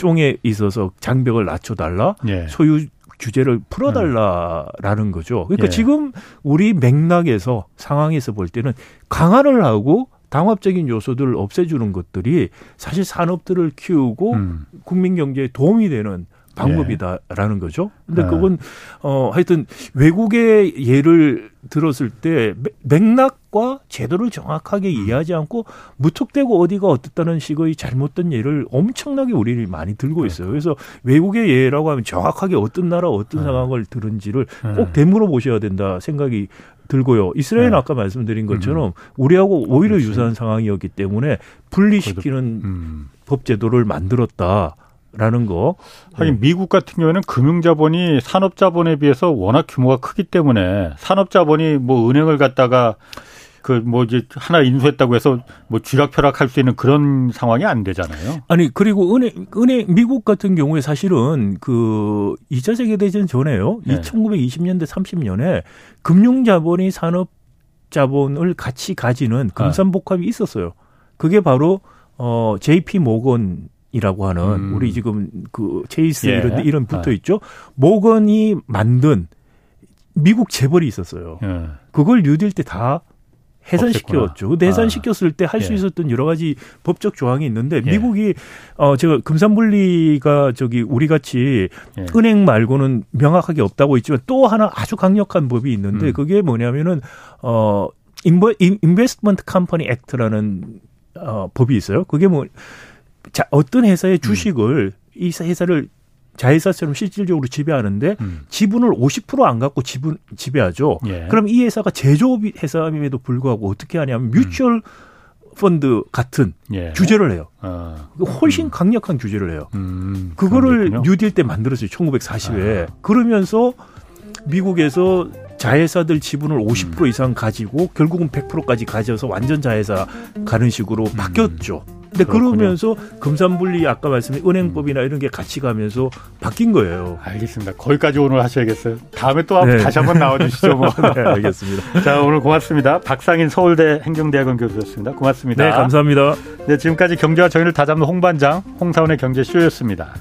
업종에 있어서 장벽을 낮춰달라. 예. 소유 규제를 풀어달라라는 거죠. 그러니까 예. 지금 우리 맥락에서 상황에서 볼 때는 강화를 하고 당합적인 요소들을 없애주는 것들이 사실 산업들을 키우고 음. 국민 경제에 도움이 되는 방법이다라는 예. 거죠. 근데 네. 그건 어 하여튼 외국의 예를 들었을 때 맥락과 제도를 정확하게 음. 이해하지 않고 무턱대고 어디가 어떻다는 식의 잘못된 예를 엄청나게 우리를 많이 들고 있어요. 그래서 외국의 예라고 하면 정확하게 어떤 나라 어떤 네. 상황을 들은지를 네. 꼭 되물어 보셔야 된다 생각이 들고요. 이스라엘은 네. 아까 말씀드린 것처럼 음. 우리하고 오히려 그렇지. 유사한 상황이었기 때문에 분리시키는 음. 법 제도를 만들었다. 라는 거. 하긴 네. 미국 같은 경우에는 금융자본이 산업자본에 비해서 워낙 규모가 크기 때문에 산업자본이 뭐 은행을 갖다가 그뭐 이제 하나 인수했다고 해서 뭐 쥐락펴락 할 수 있는 그런 상황이 안 되잖아요. 아니 그리고 은행 은행 미국 같은 경우에 사실은 그 2차 세계 대전 전에요. 네. 1920년대 30년에 금융 자본이 산업 자본을 같이 가지는 금산복합이 있었어요. 그게 바로 어 JP 모건 이라고 하는 음. 우리 지금 그 체이스 예. 이런 이런 붙어 아. 있죠. 모건이 만든 미국 재벌이 있었어요. 예. 그걸 뉴딜 때 다 해산시켰죠. 근데 해산시켰을 때 할수 아. 예. 있었던 여러 가지 법적 조항이 있는데 예. 미국이 어 제가 금산분리가 저기 우리 같이 예. 은행 말고는 명확하게 없다고 있지만 또 하나 아주 강력한 법이 있는데 음. 그게 뭐냐면은 어 inve- Investment Company Act라는 어 법이 있어요. 그게 뭐 자, 어떤 회사의 음. 주식을 음. 이 회사를 자회사처럼 실질적으로 지배하는데 음. 지분을 50%안 갖고 지분 지배하죠. 예. 그럼 이 회사가 제조업 회사임에도 불구하고 어떻게 하냐면 뮤추얼 음. 펀드 같은 예. 규제를 해요. 아. 훨씬 음. 강력한 규제를 해요. 음. 그거를 뉴딜 때 만들었어요. 1940에. 아. 그러면서 미국에서 자회사들 지분을 50% 음. 이상 가지고 결국은 100%까지 가져서 완전 자회사 가는 식으로 음. 바뀌었죠. 근데 그렇군요. 그러면서 금산분리 아까 말씀드린 은행법이나 이런 게 같이 가면서 바뀐 거예요. 알겠습니다. 거기까지 오늘 하셔야겠어요. 다음에 또 네. 다시 한번 나와주시죠. 뭐. 네, 알겠습니다. 자, 오늘 고맙습니다. 박상인 서울대 행정대학원 교수였습니다. 고맙습니다. 네, 감사합니다. 네, 지금까지 경제와 정의를 다잡는 홍반장, 홍사원의 경제쇼였습니다.